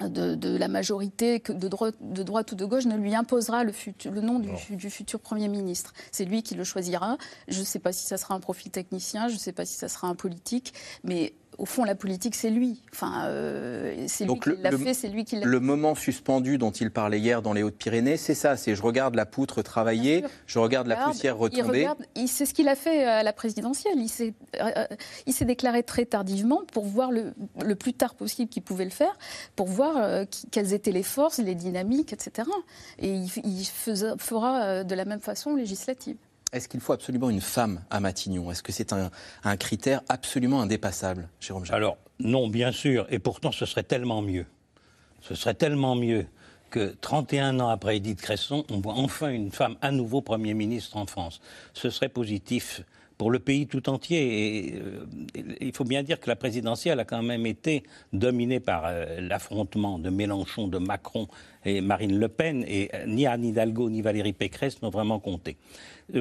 de, la majorité de droite, de droite, ou de gauche ne lui imposera le, le nom du, futur Premier ministre. C'est lui qui le choisira. Je ne sais pas si ça sera un profil technicien, je ne sais pas si ça sera un politique, mais au fond, la politique, c'est lui. Enfin, euh, c'est lui qui l'a fait, c'est lui qui l'a Le moment suspendu dont il parlait hier dans les Hautes-Pyrénées, c'est ça. C'est je regarde la poutre travailler, je regarde la poussière retomber. C'est ce qu'il a fait à la présidentielle. Il s'est, euh, il s'est déclaré très tardivement pour voir le, le plus tard possible qu'il pouvait le faire, pour voir euh, quelles étaient les forces, les dynamiques, etc. Et il, il fera de la même façon législative. Est-ce qu'il faut absolument une femme à Matignon? Est-ce que c'est un, critère absolument indépassable, Jérôme Alors, non, bien sûr, et pourtant ce serait tellement mieux. Ce serait tellement mieux que 31 ans après Edith Cresson, on voit enfin une femme à nouveau Premier ministre en France. Ce serait positif pour le pays tout entier. Euh, il faut bien dire que la présidentielle a quand même été dominée par euh, l'affrontement de Mélenchon, de Macron et Marine Le Pen, et euh, ni Anne Hidalgo ni Valérie Pécresse n'ont vraiment compté.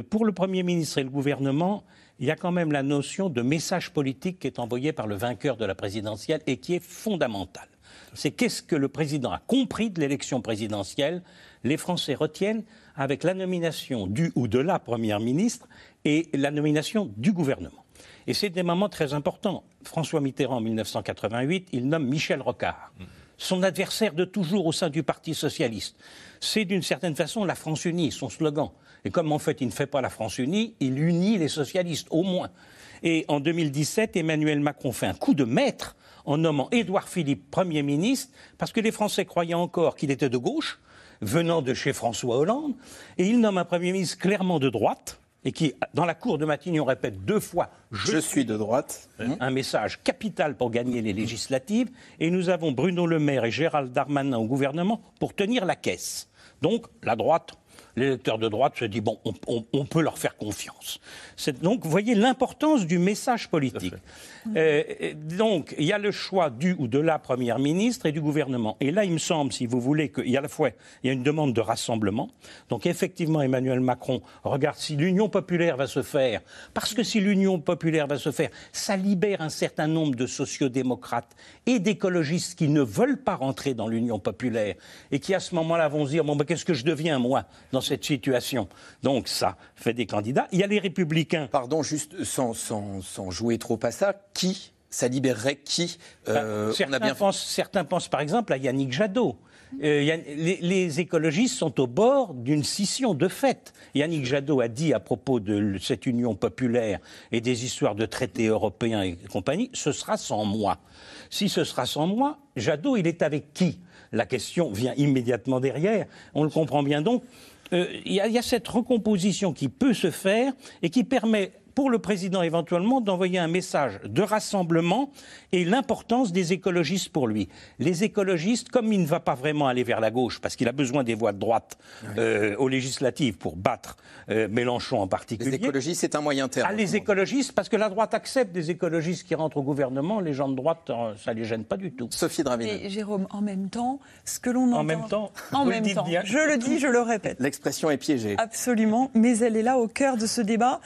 pour le Premier ministre et le gouvernement, il y a quand même la notion de message politique qui est envoyé par le vainqueur de la présidentielle et qui est fondamentale. C'est qu'est-ce que le président a compris de l'élection présidentielle Les Français retiennent avec la nomination du ou de la première ministre et la nomination du gouvernement. Et c'est des moments très importants. François Mitterrand, en 1988, il nomme Michel Rocard, son adversaire de toujours au sein du Parti socialiste. C'est d'une certaine façon la France unie, son slogan. Et comme en fait il ne fait pas la France unie, il unit les socialistes, au moins. Et en 2017, Emmanuel Macron fait un coup de maître en nommant Édouard Philippe Premier ministre, parce que les Français croyaient encore qu'il était de gauche, venant de chez François Hollande, et il nomme un Premier ministre clairement de droite, et qui, dans la cour de Matignon, répète deux fois Je, suis de droite. Un message capital pour gagner les législatives. Et nous avons Bruno Le Maire et Gérald Darmanin au gouvernement pour tenir la caisse. Donc, la droite, l'électeur de droite se dit bon, on, peut leur faire confiance. Donc, vous voyez l'importance du message politique. Euh, donc, il y a le choix du ou de la première ministre et du gouvernement. Et là, il me semble, si vous voulez, qu'il y a à la fois il y a une demande de rassemblement. Donc, effectivement, Emmanuel Macron regarde si l'Union populaire va se faire, parce que si l'Union populaire va se faire, ça libère un certain nombre de sociodémocrates et d'écologistes qui ne veulent pas rentrer dans l'Union populaire et qui à ce moment-là vont se dire bon, ben, qu'est-ce que je deviens moi dans cette situation Donc, ça fait des candidats. Il y a les républicains. Pardon, juste sans, sans, sans jouer trop à ça qui ça libérerait qui euh, bah, certains, bien... pensent, certains, pensent, par exemple à Yannick Jadot. Euh, les, écologistes sont au bord d'une scission de fait. Yannick Jadot a dit à propos de cette union populaire et des histoires de traités européens et compagnie, ce sera sans moi. Si ce sera sans moi, Jadot, il est avec qui? La question vient immédiatement derrière. On le comprend bien donc. Euh, il y, a cette recomposition qui peut se faire et qui permet pour le président éventuellement d'envoyer un message de rassemblement et l'importance des écologistes pour lui. Les écologistes, comme il ne va pas vraiment aller vers la gauche, parce qu'il a besoin des voix de droite euh, aux législatives pour battre euh, Mélenchon en particulier. Les écologistes, c'est un moyen terme. Ah, les écologistes, parce que la droite accepte des écologistes qui rentrent au gouvernement, les gens de droite, euh, ça ne les gêne pas du tout. Sophie Dravine. Et Jérôme, en même temps, ce que l'on entend... En même temps En même temps. Je le dis, je le répète. L'expression est piégée. Absolument, mais elle est là au cœur de ce débat.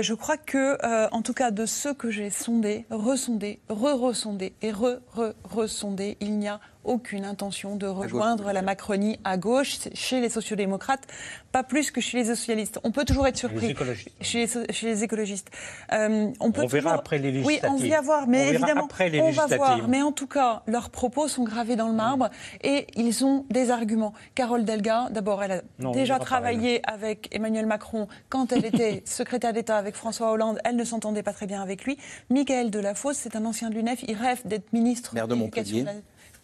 Je crois que, en tout cas, de ceux que j'ai sondés, ressondés, re-ressondés et re-re-ressondés, il n'y a aucune intention de rejoindre la Macronie à gauche chez les sociodémocrates, pas plus que chez les socialistes. On peut toujours être surpris chez, les, chez les écologistes. Euh, on, peut verra après les législatives. Oui, on va voir, mais évidemment, on va voir. Mais en tout cas, leurs propos sont gravés dans le marbre et ils ont des arguments. Carole Delga, d'abord, elle a déjà travaillé avec Emmanuel Macron quand elle était secrétaire d'État avec François Hollande. Elle ne s'entendait pas très bien avec lui. Michael Delafosse, c'est un ancien de l'UNEF. Il rêve d'être ministre Maire de Montpellier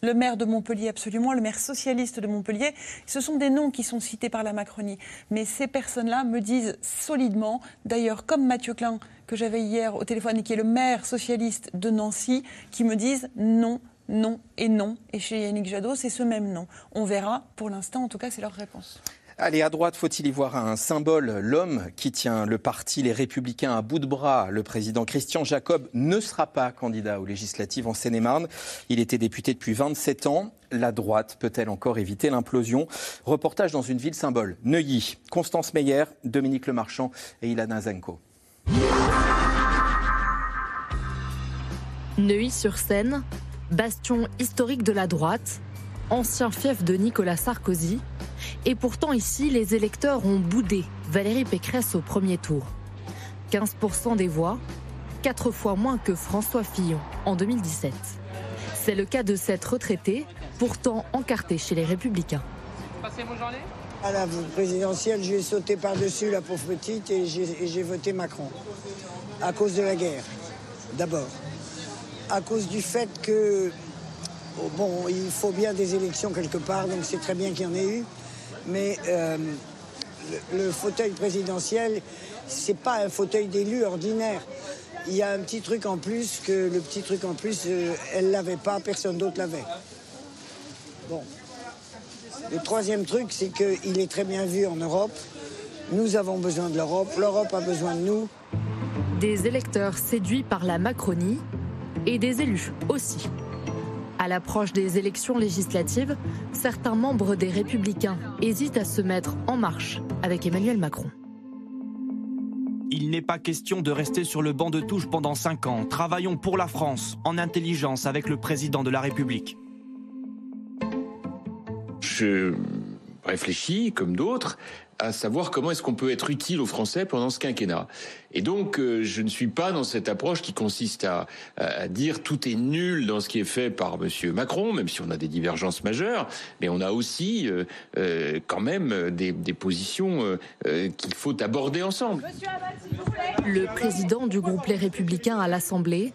le maire de Montpellier absolument, le maire socialiste de Montpellier. Ce sont des noms qui sont cités par la Macronie. Mais ces personnes-là me disent solidement, d'ailleurs comme Mathieu Klein que j'avais hier au téléphone et qui est le maire socialiste de Nancy, qui me disent non, non et non. Et chez Yannick Jadot, c'est ce même nom. On verra. Pour l'instant, en tout cas, c'est leur réponse. Allez, à droite, faut-il y voir un symbole L'homme qui tient le parti Les Républicains à bout de bras. Le président Christian Jacob ne sera pas candidat aux législatives en Seine-et-Marne. Il était député depuis 27 ans. La droite peut-elle encore éviter l'implosion? Reportage dans une ville symbole, Neuilly. Constance Meyer, Dominique Lemarchand et Ilana Zenko. Neuilly-sur-Seine, bastion historique de la droite, ancien fief de Nicolas Sarkozy, et pourtant ici, les électeurs ont boudé Valérie Pécresse au premier tour. 15% des voix, quatre fois moins que François Fillon en 2017. C'est le cas de cette retraitée, pourtant encartée chez les Républicains. À la présidentielle, j'ai sauté par-dessus la pauvre petite et j'ai voté Macron. À cause de la guerre, d'abord. À cause du fait que, bon, il faut bien des élections quelque part, donc c'est très bien qu'il y en ait eu. Mais euh, le, fauteuil présidentiel, c'est pas un fauteuil d'élu ordinaire. Il y a un petit truc en plus que le petit truc en plus, euh, elle l'avait pas, personne d'autre l'avait. Bon. Le troisième truc, c'est qu'il est très bien vu en Europe. Nous avons besoin de l'Europe, l'Europe a besoin de nous. Des électeurs séduits par la Macronie et des élus aussi. À l'approche des élections législatives, certains membres des Républicains hésitent à se mettre en marche avec Emmanuel Macron. Il n'est pas question de rester sur le banc de touche pendant cinq ans. Travaillons pour la France, en intelligence avec le président de la République. Je réfléchis, comme d'autres, à savoir comment est-ce qu'on peut être utile aux Français pendant ce quinquennat. Et donc, euh, je ne suis pas dans cette approche qui consiste à, dire tout est nul dans ce qui est fait par Monsieur Macron, même si on a des divergences majeures, mais on a aussi euh, euh, quand même des, des positions qu'il faut aborder ensemble. Le président du groupe Les Républicains à l'Assemblée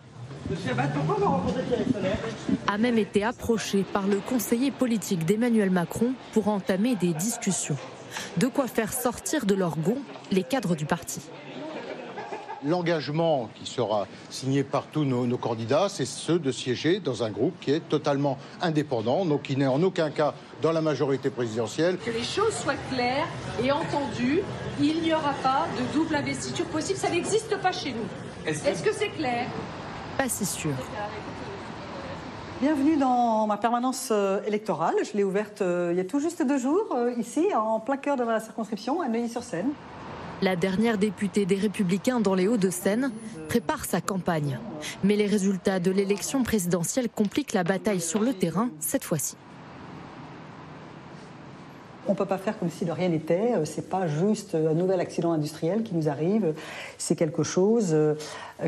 a même été approché par le conseiller politique d'Emmanuel Macron pour entamer des discussions. De quoi faire sortir de leur gond les cadres du parti. L'engagement qui sera signé par tous nos, candidats, c'est ceux de siéger dans un groupe qui est totalement indépendant, donc qui n'est en aucun cas dans la majorité présidentielle. Que les choses soient claires et entendues, il n'y aura pas de double investiture possible, ça n'existe pas chez nous. Est-ce que c'est clair? Pas si sûr. Bienvenue dans ma permanence euh, électorale. Je l'ai ouverte euh, il y a tout juste deux jours, euh, ici, en plein cœur de ma circonscription, à Neuilly-sur-Seine. La dernière députée des Républicains dans les Hauts-de-Seine prépare sa campagne. Mais les résultats de l'élection présidentielle compliquent la bataille sur le terrain cette fois-ci. On ne peut pas faire comme si de rien n'était. Euh, c'est pas juste un nouvel accident industriel qui nous arrive. C'est quelque chose euh,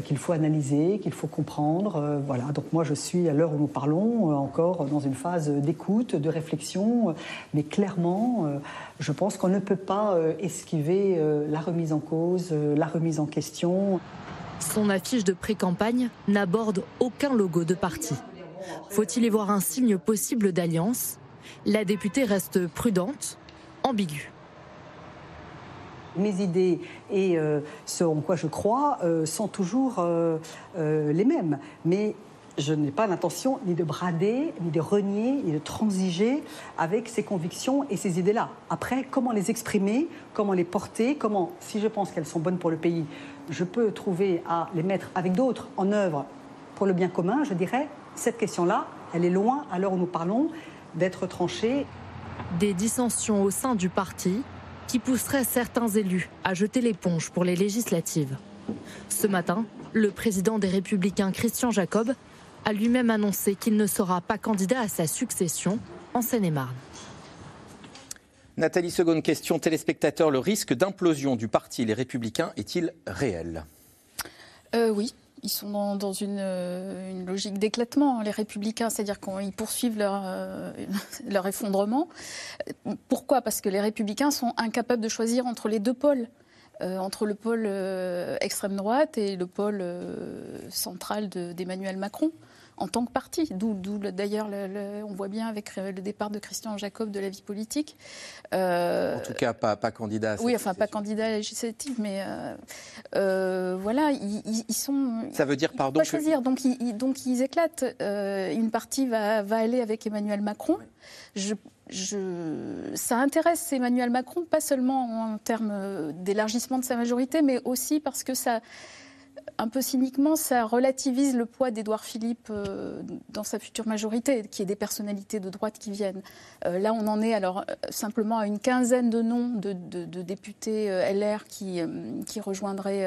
qu'il faut analyser, qu'il faut comprendre. Euh, voilà. Donc moi, je suis à l'heure où nous parlons encore dans une phase d'écoute, de réflexion, mais clairement, je pense qu'on ne peut pas esquiver la remise en cause, la remise en question. Son affiche de pré-campagne n'aborde aucun logo de parti. Faut-il y voir un signe possible d'alliance? La députée reste prudente, ambiguë. Mes idées et euh, ce en quoi je crois euh, sont toujours euh, les mêmes. Mais je n'ai pas l'intention ni de brader, ni de renier, ni de transiger avec ces convictions et ces idées-là. Après, comment les exprimer, comment les porter, comment, si je pense qu'elles sont bonnes pour le pays, je peux trouver à les mettre avec d'autres en œuvre pour le bien commun, je dirais, cette question-là, elle est loin à l'heure où nous parlons d'être tranchée. Des dissensions au sein du parti qui pousseraient certains élus à jeter l'éponge pour les législatives. Ce matin, le président des Républicains, Christian Jacob, a lui-même annoncé qu'il ne sera pas candidat à sa succession en Seine-et-Marne. Nathalie, seconde question. Téléspectateur, le risque d'implosion du parti Les Républicains est-il réel? Euh, Oui, ils sont dans, euh, une, logique d'éclatement, les républicains, c'est-à-dire qu'ils poursuivent leur, euh, leur effondrement. Pourquoi? Parce que les républicains sont incapables de choisir entre les deux pôles. Euh, entre le pôle extrême droite et le pôle central d'Emmanuel Macron en tant que parti. D'où, d'ailleurs, on voit bien avec le départ de Christian Jacob de la vie politique. Euh, en tout cas, pas, pas candidat. À oui, enfin, pas candidat à mais euh, euh, voilà, ils, sont. Ça veut dire, pardon. Pas choisir, donc ils, donc ils éclatent. une partie va, va, aller avec Emmanuel Macron. Je, je, ça intéresse Emmanuel Macron, pas seulement en termes d'élargissement de sa majorité, mais aussi parce que ça un peu cyniquement, ça relativise le poids d'Édouard Philippe euh, dans sa future majorité, qui est des personnalités de droite qui viennent. Euh, là, on en est alors euh, simplement à une quinzaine de noms de, députés LR qui, qui rejoindraient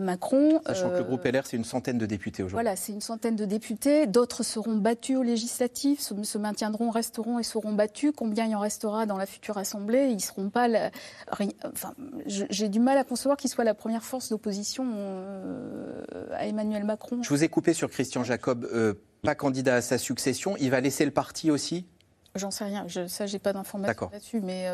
Macron. Sachant que le groupe LR, c'est une centaine de députés aujourd'hui. Voilà, c'est une centaine de députés. D'autres seront battus aux législatives, se, maintiendront, resteront et seront battus. Combien il en restera dans la future Assemblée Ils seront pas. Enfin, j'ai du mal à concevoir qu'ils soient la première force d'opposition à Emmanuel Macron. Je vous ai coupé sur Christian Jacob, pas candidat à sa succession. Il va laisser le parti aussi? J'en sais rien, je, ça j'ai pas d'informations là-dessus, mais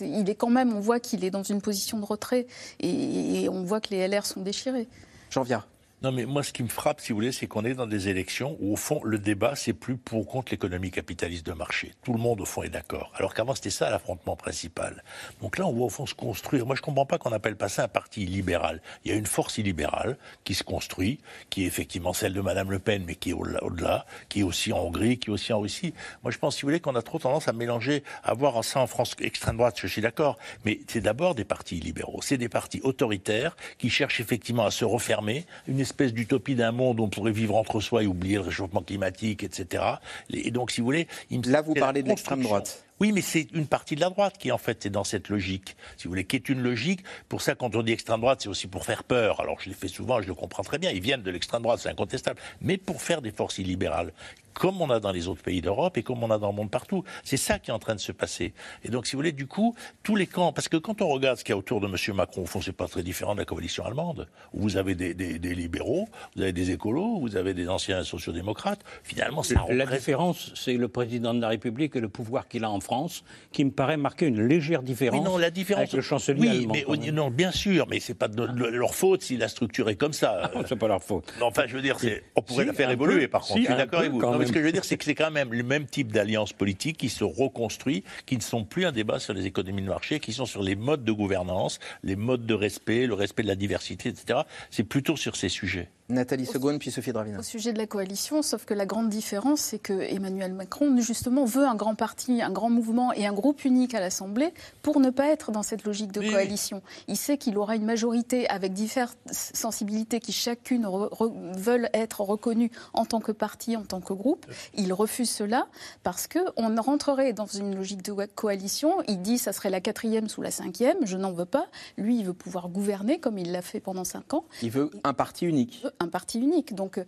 il est quand même, on voit qu'il est dans une position de retrait et, et on voit que les LR sont déchirés. Jean Viard. Non, mais moi, ce qui me frappe, si vous voulez, c'est qu'on est dans des élections où, au fond, le débat, c'est plus pour ou contre l'économie capitaliste de marché. Tout le monde, au fond, est d'accord. Alors qu'avant, c'était ça l'affrontement principal. Donc là, on voit, au fond, se construire. Moi, je ne comprends pas qu'on appelle pas ça un parti libéral. Il y a une force illibérale qui se construit, qui est effectivement celle de Madame Le Pen, mais qui est au-delà, qui est aussi en Hongrie, qui est aussi en Russie. Moi, je pense, si vous voulez, qu'on a trop tendance à mélanger, à voir ça en France extrême droite, je suis d'accord, mais c'est d'abord des partis libéraux. C'est des partis autoritaires qui cherchent effectivement à se refermer, espèce d'utopie d'un monde où on pourrait vivre entre soi et oublier le réchauffement climatique, etc. Et donc, si vous voulez... Là, vous parlez de l'extrême droite. Oui, mais c'est une partie de la droite qui, en fait, est dans cette logique. Si vous voulez, qui est une logique. Pour ça, quand on dit extrême droite, c'est aussi pour faire peur. Alors, je l'ai fait souvent, je le comprends très bien. Ils viennent de l'extrême droite, c'est incontestable. Mais pour faire des forces illibérales comme on a dans les autres pays d'Europe et comme on a dans le monde partout. C'est ça qui est en train de se passer. Et donc, si vous voulez, du coup, tous les camps, parce que quand on regarde ce qu'il y a autour de M. Macron, au fond, c'est pas très différent de la coalition allemande, où vous avez des, libéraux, vous avez des écolos, vous avez des anciens sociodémocrates. Finalement, ça La différence, c'est le président de la République et le pouvoir qu'il a en France, qui me paraît marquer une légère différence, non, la différence avec le chancelier oui, Mais, non, bien sûr, mais c'est pas de, leur faute si la structure est comme ça. Ah, c'est pas leur faute. enfin, je veux dire, on pourrait la faire évoluer, par contre. je suis d'accord avec vous ce que je veux dire, c'est que c'est quand même le même type d'alliance politique qui se reconstruit, qui ne sont plus un débat sur les économies de marché, qui sont sur les modes de gouvernance, les modes de respect, le respect de la diversité, etc. C'est plutôt sur ces sujets. Nathalie Segonde, puis Sophie Dravina. Au sujet de la coalition, sauf que la grande différence, c'est que Emmanuel Macron, justement, veut un grand parti, un grand mouvement et un groupe unique à l'Assemblée pour ne pas être dans cette logique de coalition. Il sait qu'il aura une majorité avec diverses sensibilités qui chacune veulent être reconnues en tant que parti, en tant que groupe. Il refuse cela parce qu'on rentrerait dans une logique de coalition. Il dit ça serait la quatrième sous la cinquième. Je n'en veux pas. Lui, il veut pouvoir gouverner comme il l'a fait pendant cinq ans. Il veut un parti unique un parti unique. Donc, euh,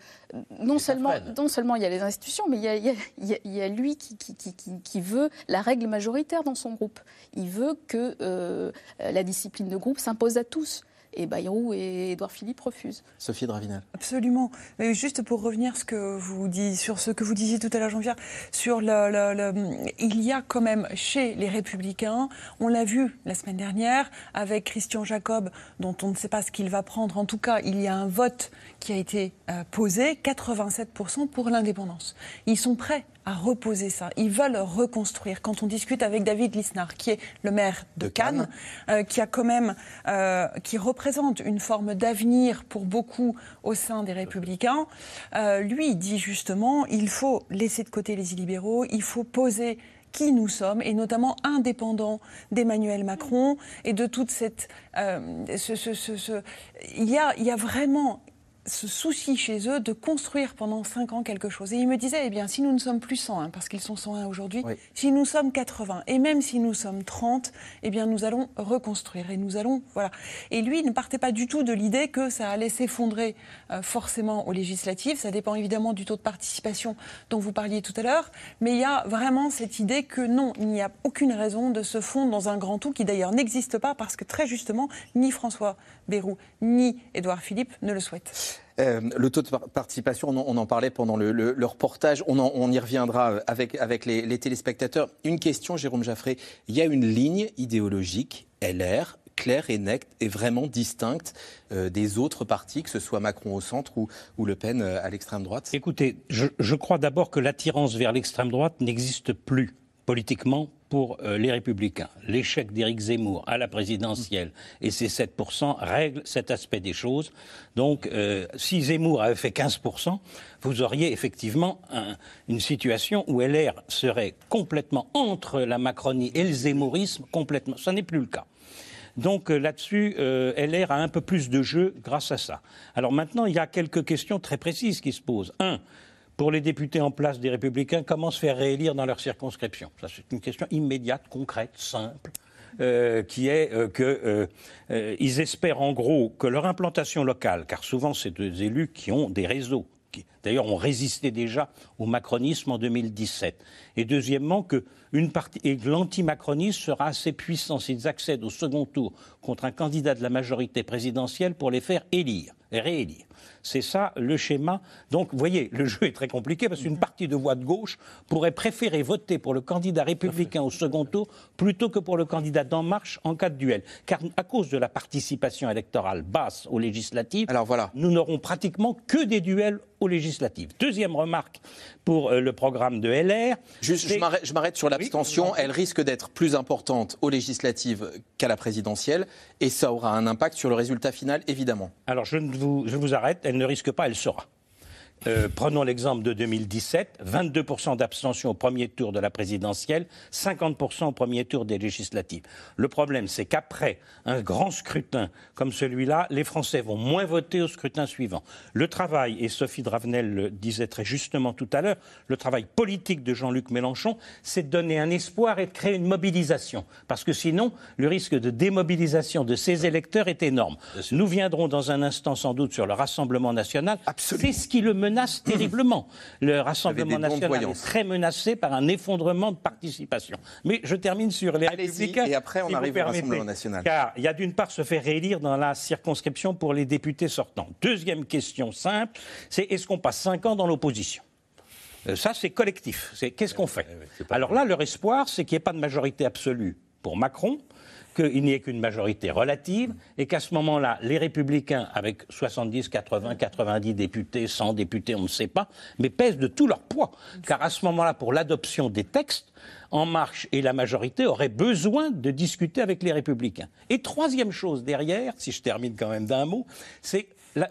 non seulement, non seulement il y a les institutions, mais il y a, il y a, lui qui, qui, qui, qui, veut la règle majoritaire dans son groupe. Il veut que euh, la discipline de groupe s'impose à tous et Bayrou et Édouard Philippe refusent. Sophie Dravinel. Absolument. Mais juste pour revenir ce que vous dit, sur ce que vous disiez tout à l'heure, Jean-Pierre, sur le, il y a quand même chez les Républicains, on l'a vu la semaine dernière avec Christian Jacob, dont on ne sait pas ce qu'il va prendre. En tout cas, il y a un vote qui a été euh, posé, 87% pour l'indépendance. Ils sont prêts à reposer ça. Ils veulent reconstruire. Quand on discute avec David Lisnard, qui est le maire de, Cannes, euh, qui a quand même, euh, qui représente une forme d'avenir pour beaucoup au sein des Républicains, euh, lui il dit justement, il faut laisser de côté les illibéraux, il faut poser qui nous sommes, et notamment indépendants d'Emmanuel Macron et de toute cette... Ce, ce, ce, il, y a, il y a vraiment ce souci chez eux de construire pendant 5 ans quelque chose. Et il me disait, eh bien, si nous ne sommes plus 101, parce qu'ils sont 101 aujourd'hui, si nous sommes 80, et même si nous sommes 30, eh bien, nous allons reconstruire. Et nous allons, voilà. Et lui, il ne partait pas du tout de l'idée que ça allait s'effondrer euh, forcément aux législatives. Ça dépend évidemment du taux de participation dont vous parliez tout à l'heure. Mais il y a vraiment cette idée que non, il n'y a aucune raison de se fondre dans un grand tout qui d'ailleurs n'existe pas parce que très justement, ni François Bayrou ni Édouard Philippe ne le souhaitent. Euh, le taux de participation, on en, parlait pendant le, reportage, on, y reviendra avec, avec les, téléspectateurs. Une question, Jérôme Jaffré. Il y a une ligne idéologique, LR, claire et nette et vraiment distincte euh, des autres partis, que ce soit Macron au centre ou, ou Le Pen euh, à l'extrême droite? Écoutez, je crois d'abord que l'attirance vers l'extrême droite n'existe plus politiquement pour euh, les Républicains. L'échec d'Éric Zemmour à la présidentielle et ses 7% règle cet aspect des choses. Donc, euh, si Zemmour avait fait 15%, vous auriez effectivement une situation où LR serait complètement entre la Macronie et le Zemmourisme, complètement. Ça n'est plus le cas. Donc euh, là-dessus, LR a un peu plus de jeu grâce à ça. Alors maintenant, il y a quelques questions très précises qui se posent. Un, pour les députés en place des Républicains, comment se faire réélire dans leur circonscription c'est une question immédiate, concrète, simple. Euh, qui est euh, qu'ils euh, espèrent en gros que leur implantation locale, car souvent c'est des élus qui ont des réseaux, d'ailleurs ont résisté déjà au macronisme en 2017. Et deuxièmement, que une partie, et l'antimacronisme sera assez puissant s'ils accèdent au second tour contre un candidat de la majorité présidentielle pour les faire élire et réélire. C'est ça le schéma. Donc, vous voyez, le jeu est très compliqué parce qu'une partie de voix de gauche pourrait préférer voter pour le candidat républicain au second tour plutôt que pour le candidat d'En Marche en cas de duel. Car à cause de la participation électorale basse aux législatives, Alors voilà. nous n'aurons pratiquement que des duels aux législatives. Deuxième remarque pour euh, le programme de LR. Juste, je m'arrête sur l'abstention. Elle risque d'être plus importante aux législatives qu'à la présidentielle, et ça aura un impact sur le résultat final, évidemment. Alors je vous, je vous arrête. Elle ne risque pas, elle sera. Euh, prenons l'exemple de 2017, 22% d'abstention au premier tour de la présidentielle, 50% au premier tour des législatives. Le problème, c'est qu'après un grand scrutin comme celui-là, les Français vont moins voter au scrutin suivant. Le travail, et Sophie Dravenel le disait très justement tout à l'heure, le travail politique de Jean-Luc Mélenchon, c'est de donner un espoir et de créer une mobilisation. Parce que sinon, le risque de démobilisation de ces électeurs est énorme. Nous viendrons dans un instant sans doute sur le Rassemblement national. C'est ce qui le menace terriblement. Le Rassemblement national est très menacé par un effondrement de participation. Mais je termine sur les Républicains. Et après, on si arrive vous au permettez. Rassemblement national. Car il y a d'une part se faire réélire dans la circonscription pour les députés sortants. Deuxième question simple, c'est est-ce qu'on passe cinq ans dans l'opposition? Euh, ça, c'est collectif. C'est qu'est-ce qu'on fait? Alors là, leur espoir, c'est qu'il n'y ait pas de majorité absolue pour Macron, qu'il n'y ait qu'une majorité relative, et qu'à ce moment-là, les Républicains, avec 70, 80, 90 députés, 100 députés, on ne sait pas, mais pèsent de tout leur poids. Car à ce moment-là, pour l'adoption des textes, En Marche et la majorité auraient besoin de discuter avec les Républicains. Et troisième chose derrière, si je termine quand même d'un mot, c'est la-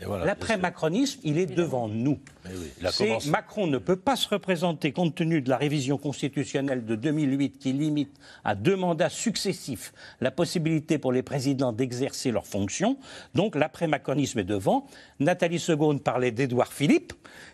l'après-macronisme. L'après-macronisme, il est devant nous. il commencé. Macron ne peut pas se représenter compte tenu de la révision constitutionnelle de 2008 qui limite à deux mandats successifs la possibilité pour les présidents d'exercer leurs fonctions. Donc l'après-macronisme est devant. Nathalie Segonde parlait d'Édouard Philippe.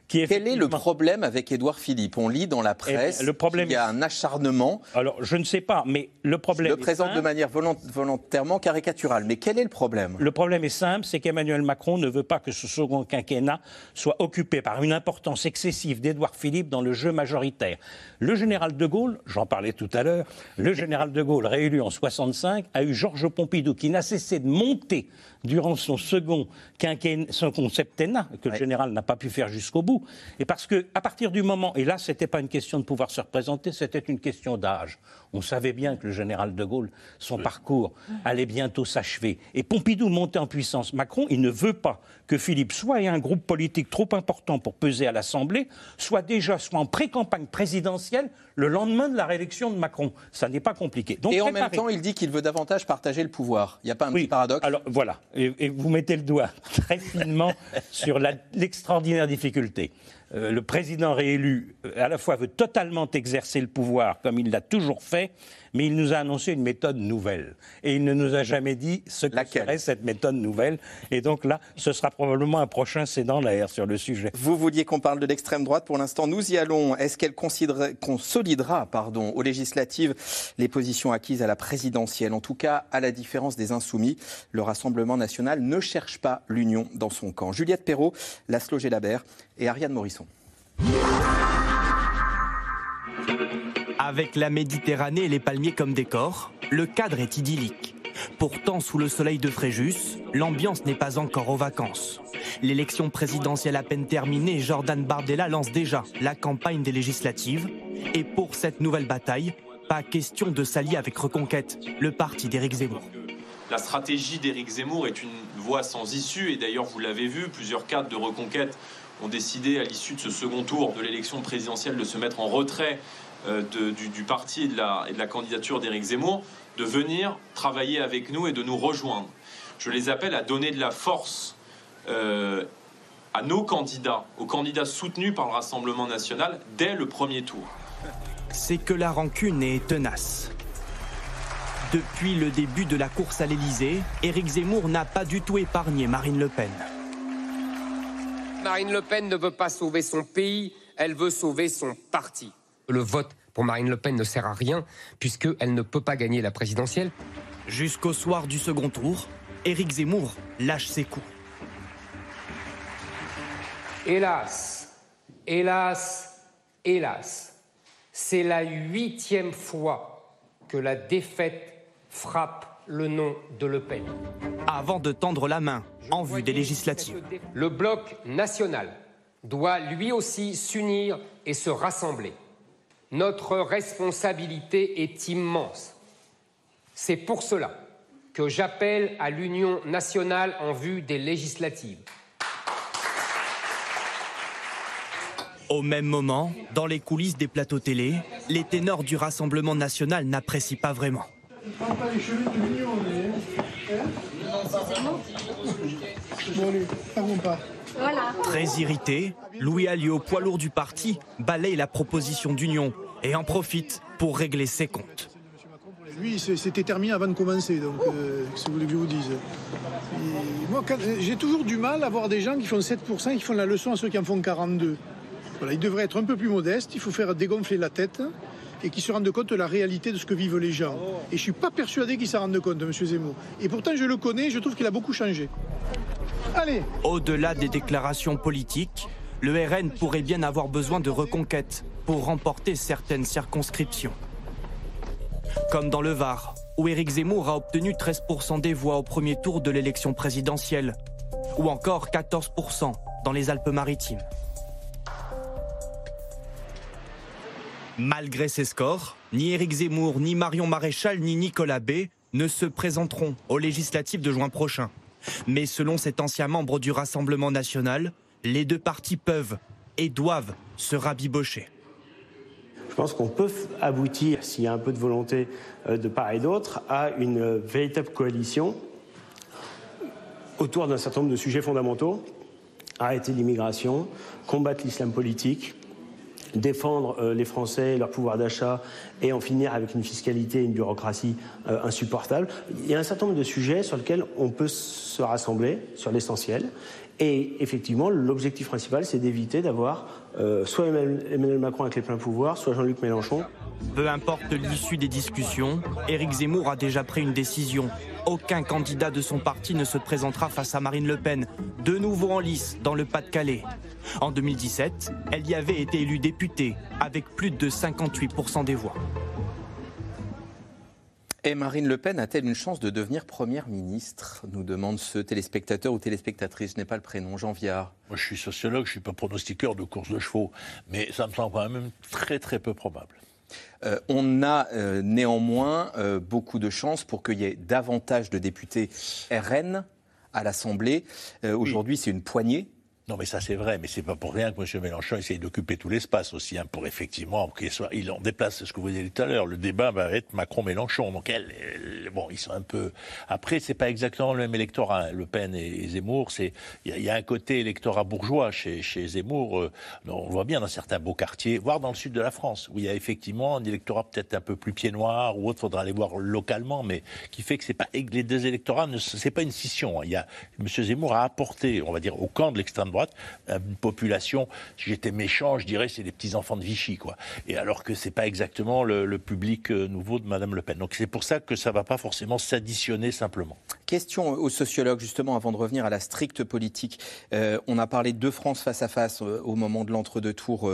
Qui Quel est le problème avec Édouard Philippe? On lit dans la presse Eh le problème- qu'il y a un acharnement. Alors, je ne sais pas, mais le problème. Je le présente simple. de manière volont- volontairement caricaturale. Mais quel est le problème? Le problème est simple, c'est qu'Emmanuel Macron ne veut pas que ce second quinquennat soit occupé par une importance excessive d'Édouard Philippe dans le jeu majoritaire. Le général de Gaulle, j'en parlais tout à l'heure, le général de Gaulle, réélu en 65, a eu Georges Pompidou qui n'a cessé de monter durant son second quinquennat, son septennat, que le général n'a pas pu faire jusqu'au bout. Et parce que, à partir du moment, et là, c'était pas une question de pouvoir se représenter, c'était une question d'âge. On savait bien que le général de Gaulle, son parcours allait bientôt s'achever. Et Pompidou montait en puissance. Macron, il ne veut pas que Philippe soit ait un groupe politique trop important pour peser à l'Assemblée, soit déjà soit en pré-campagne présidentielle le lendemain de la réélection de Macron. Ça n'est pas compliqué. Donc, Et en même temps, il dit qu'il veut davantage partager le pouvoir. Il n'y a pas un petit paradoxe Alors voilà, et, et vous mettez le doigt très finement sur l'extraordinaire difficulté. Euh, le président réélu, euh, à la fois, veut totalement exercer le pouvoir comme il l'a toujours fait, mais il nous a annoncé une méthode nouvelle. Et il ne nous a jamais dit ce que serait cette méthode nouvelle. Et donc là, ce sera probablement un prochain C'est dans l'air sur le sujet. Vous vouliez qu'on parle de l'extrême droite. Pour l'instant, nous y allons. Est-ce qu'elle consolidera pardon, aux législatives les positions acquises à la présidentielle? En tout cas, à la différence des Insoumis, le Rassemblement national ne cherche pas l'union dans son camp. Juliette Perrault, Laszlo Gelabert et Ariane Morisson. Avec la Méditerranée et les palmiers comme décor, le cadre est idyllique. Pourtant, sous le soleil de Fréjus, l'ambiance n'est pas encore aux vacances. L'élection présidentielle à peine terminée, Jordan Bardella lance déjà la campagne des législatives. Et pour cette nouvelle bataille, pas question de s'allier avec Reconquête, le parti d'Éric Zemmour. La stratégie d'Éric Zemmour est une voie sans issue et d'ailleurs vous l'avez vu, plusieurs cadres de reconquête ont décidé à l'issue de ce second tour de l'élection présidentielle de se mettre en retrait de- du, du parti et de la, et de la candidature d'Éric Zemmour, de venir travailler avec nous et de nous rejoindre. Je les appelle à donner de la force euh, à nos candidats, aux candidats soutenus par le Rassemblement national dès le premier tour. c'est que la rancune est tenace. Depuis le début de la course à l'Élysée, Éric Zemmour n'a pas du tout épargné Marine Le Pen. Marine Le Pen ne veut pas sauver son pays, elle veut sauver son parti. Le vote pour Marine Le Pen ne sert à rien puisqu'elle ne peut pas gagner la présidentielle. Jusqu'au soir du second tour, Éric Zemmour lâche ses coups. Hélas, hélas, hélas, c'est la huitième fois que la défaite frappe le nom de Le Pen. Avant de tendre la main en vue des législatives. Le bloc national doit lui aussi s'unir et se rassembler. Notre responsabilité est immense. C'est pour cela que j'appelle à l'union nationale en vue des législatives. Au même moment, dans les coulisses des plateaux télé, les ténors du Rassemblement national n'apprécient pas vraiment. Très irrité, Louis Alliot, poids lourd du parti, balaye la proposition d'union et en profite pour régler ses comptes. Lui, c'était terminé avant de commencer, donc euh, que vous voulez que je vous dise? moi, j'ai toujours du mal à voir des gens qui font 7% et qui font la leçon à ceux qui en font 42. Voilà, ils devraient être un peu plus modestes, il faut faire dégonfler la tête et qu'ils se rendent compte de la réalité de ce que vivent les gens. Et je ne suis pas persuadé qu'ils s'en rendent compte, M. Zemmour. Et pourtant, je le connais, je trouve qu'il a beaucoup changé. Allez Au-delà des déclarations politiques, le RN pourrait bien avoir besoin de reconquête pour remporter certaines circonscriptions. Comme dans le Var, où Éric Zemmour a obtenu 13% des voix au premier tour de l'élection présidentielle, ou encore 14% dans les Alpes-Maritimes. Malgré ces scores, ni Éric Zemmour, ni Marion Maréchal, ni Nicolas B ne se présenteront aux législatives de juin prochain. Mais selon cet ancien membre du Rassemblement national, les deux partis peuvent et doivent se rabibocher. Je pense qu'on peut aboutir, s'il y a un peu de volonté euh, de part et d'autre, à une véritable coalition autour d'un certain nombre de sujets fondamentaux. Arrêter l'immigration, combattre l'islam politique, défendre euh, les Français, leur pouvoir d'achat et en finir avec une fiscalité et une bureaucratie euh, insupportable. Il y a un certain nombre de sujets sur lesquels on peut se rassembler sur l'essentiel. Et effectivement, l'objectif principal, c'est d'éviter d'avoir euh, soit Emmanuel Macron avec les pleins pouvoirs, soit Jean-Luc Mélenchon. Peu importe l'issue des discussions, Éric Zemmour a déjà pris une décision. Aucun candidat de son parti ne se présentera face à Marine Le Pen, de nouveau en lice dans le Pas-de-Calais. En 2017, elle y avait été élue députée avec plus de 58% des voix. Et Marine Le Pen a-t-elle une chance de devenir Première ministre nous demande ce téléspectateur ou téléspectatrice. Je n'ai pas le prénom, Jean Viard. Moi, je suis sociologue, je ne suis pas pronostiqueur de course de chevaux, mais ça me semble quand même très très peu probable. Euh, on a euh, néanmoins euh, beaucoup de chances pour qu'il y ait davantage de députés RN à l'Assemblée. Aujourd'hui, c'est une poignée. Non, mais ça c'est vrai, mais c'est pas pour rien que M. Mélenchon essaye d'occuper tout l'espace aussi, hein, pour effectivement qu'il. Il en déplace ce que vous disiez tout à l'heure. Le débat va être Macron-Mélenchon. Donc elle, bon, ils sont un peu. Après, c'est pas exactement le même électorat. Hein. Le Pen et, Zemmour, c'est il y, a un côté électorat bourgeois chez, Zemmour. Euh, on le voit bien dans certains beaux quartiers, voire dans le sud de la France, où il y a effectivement un électorat peut-être un peu plus pied noir ou autre. Faudra aller voir localement, mais qui fait que c'est pas les deux électorats, c'est pas une scission. Hein. Il y a M. Zemmour a apporté, on va dire, au camp de l'extrême droite, une population, si j'étais méchant, je dirais c'est des petits-enfants de Vichy, quoi. Et alors que c'est pas exactement le, public euh, nouveau de Madame Le Pen. Donc c'est pour ça que ça va pas forcément s'additionner simplement. Question aux sociologues, justement, avant de revenir à la stricte politique. Euh, on a parlé de France face à face euh, au moment de l'entre-deux tours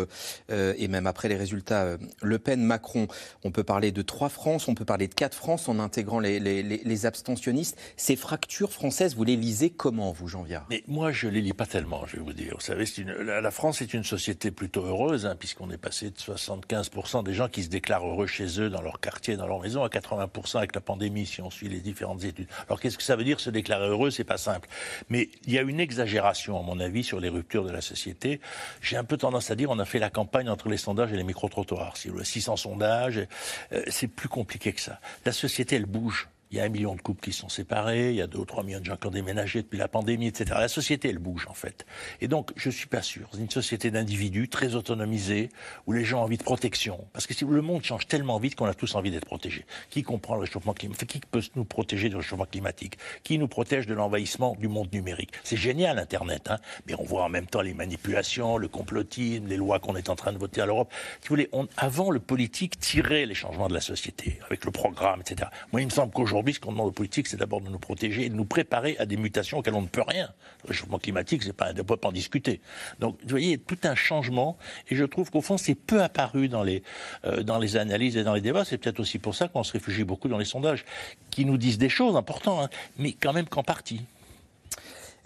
et même après les résultats Le Pen-Macron. On peut parler de trois France, on peut parler de quatre France en intégrant les, les abstentionnistes. Ces fractures françaises, vous les lisez comment, vous, Jean Viard Mais moi, je les lis pas tellement. Je vous dire. Vous savez, la France est une société plutôt heureuse, hein, puisqu'on est passé de 75% des gens qui se déclarent heureux chez eux, dans leur quartier, dans leur maison, à 80% avec la pandémie, si on suit les différentes études. Alors qu'est-ce que ça veut dire se déclarer heureux C'est pas simple. Mais il y a une exagération, à mon avis, sur les ruptures de la société. J'ai un peu tendance à dire, on a fait la campagne entre les sondages et les micro-trottoirs. Si vous 600 sondages, euh, c'est plus compliqué que ça. La société, elle bouge. Il y a un million de couples qui sont séparés, il y a deux ou trois millions de gens qui ont déménagé depuis la pandémie, etc. La société, elle bouge en fait. Et donc, je suis pas sûr. C'est une société d'individus très autonomisés, où les gens ont envie de protection. Parce que si le monde change tellement vite qu'on a tous envie d'être protégés. Qui comprend le réchauffement climatique? Qui peut nous protéger du réchauffement climatique? Qui nous protège de l'envahissement du monde numérique? C'est génial Internet, hein mais on voit en même temps les manipulations, le complotisme, les lois qu'on est en train de voter à l'Europe. Si vous voulez, avant le politique tirait les changements de la société avec le programme, etc. Moi, il me semble qu'aujourd'hui Aujourd'hui, ce qu'on demande aux politiques, c'est d'abord de nous protéger et de nous préparer à des mutations auxquelles on ne peut rien. Le réchauffement climatique, c'est pas, on ne peut pas en discuter. Donc, vous voyez, tout un changement. Et je trouve qu'au fond, c'est peu apparu dans les, euh, dans les analyses et dans les débats. C'est peut-être aussi pour ça qu'on se réfugie beaucoup dans les sondages, qui nous disent des choses importantes, hein, mais quand même qu'en partie.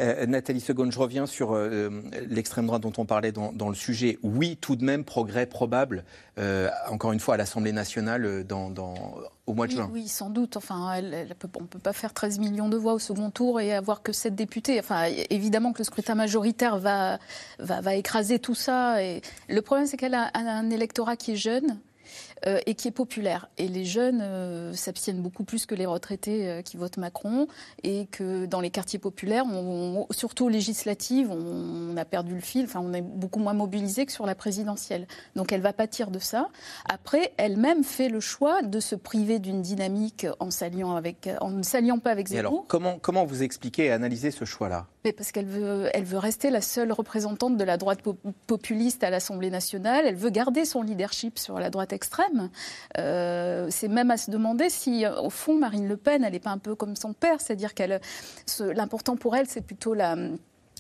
Euh, Nathalie Seconde, je reviens sur euh, l'extrême droite dont on parlait dans, le sujet. Oui, tout de même, progrès probable, euh, encore une fois, à l'Assemblée nationale dans, au mois de juin. Oui, sans doute. Enfin, on ne peut pas faire 13 millions de voix au second tour et avoir que 7 députés. Enfin, évidemment que le scrutin majoritaire va, va, va écraser tout ça. Et le problème, c'est qu'elle a un électorat qui est jeune euh, et qui est populaire. Et les jeunes euh, s'abstiennent beaucoup plus que les retraités euh, qui votent Macron et que dans les quartiers populaires, surtout législatives, on, a perdu le fil. Enfin, on est beaucoup moins mobilisé que sur la présidentielle. Donc, elle va pâtir de ça. Après, elle-même fait le choix de se priver d'une dynamique en s'alliant avec, en ne s'alliant pas avec Zemmour. alors, comment comment vous expliquez et analysez ce choix-là? Mais parce qu'elle veut, elle veut rester la seule représentante de la droite populiste à l'Assemblée nationale. Elle veut garder son leadership sur la droite extrême. Euh, c'est même à se demander si, au fond, Marine Le Pen, elle n'est pas un peu comme son père, c'est-à-dire qu'elle, l'important pour elle, c'est plutôt la,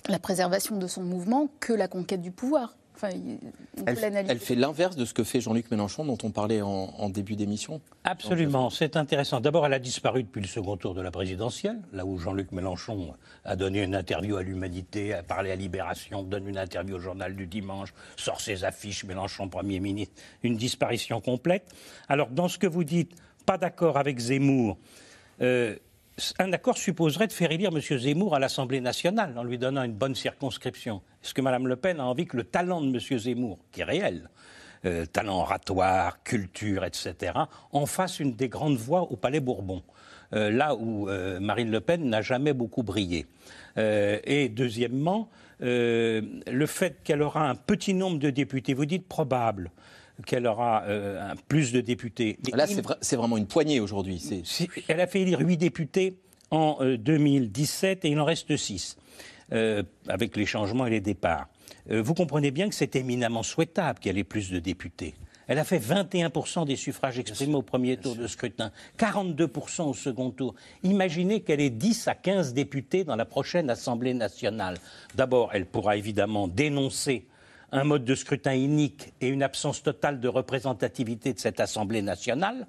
la préservation de son mouvement que la conquête du pouvoir elle, fait l'inverse de ce que fait Jean-Luc Mélenchon, dont on parlait en, début d'émission Absolument, c'est intéressant. D'abord, elle a disparu depuis le second tour de la présidentielle, là où Jean-Luc Mélenchon a donné une interview à l'Humanité, a parlé à Libération, donne une interview au journal du dimanche, sort ses affiches, Mélenchon Premier ministre, une disparition complète. Alors, dans ce que vous dites, pas d'accord avec Zemmour. Euh, un accord supposerait de faire élire M. Zemmour à l'Assemblée nationale en lui donnant une bonne circonscription. Est-ce que Mme Le Pen a envie que le talent de M. Zemmour, qui est réel, euh, talent oratoire, culture, etc., en fasse une des grandes voix au Palais Bourbon, euh, là où euh, Marine Le Pen n'a jamais beaucoup brillé Et deuxièmement, le fait qu'elle aura un petit nombre de députés, vous dites probable qu'elle aura euh, plus de députés. Là, c'est vraiment une poignée aujourd'hui. Elle a fait élire 8 députés en 2017 euh, et il en reste 6, euh, avec les changements et les départs. vous comprenez bien que c'est éminemment souhaitable qu'elle ait plus de députés. Elle a fait 21% des suffrages exprimés au premier tour de scrutin, 42% au second tour. Imaginez qu'elle ait 10 à 15 députés dans la prochaine Assemblée nationale. D'abord, elle pourra évidemment dénoncer un mode de scrutin unique et une absence totale de représentativité de cette Assemblée nationale,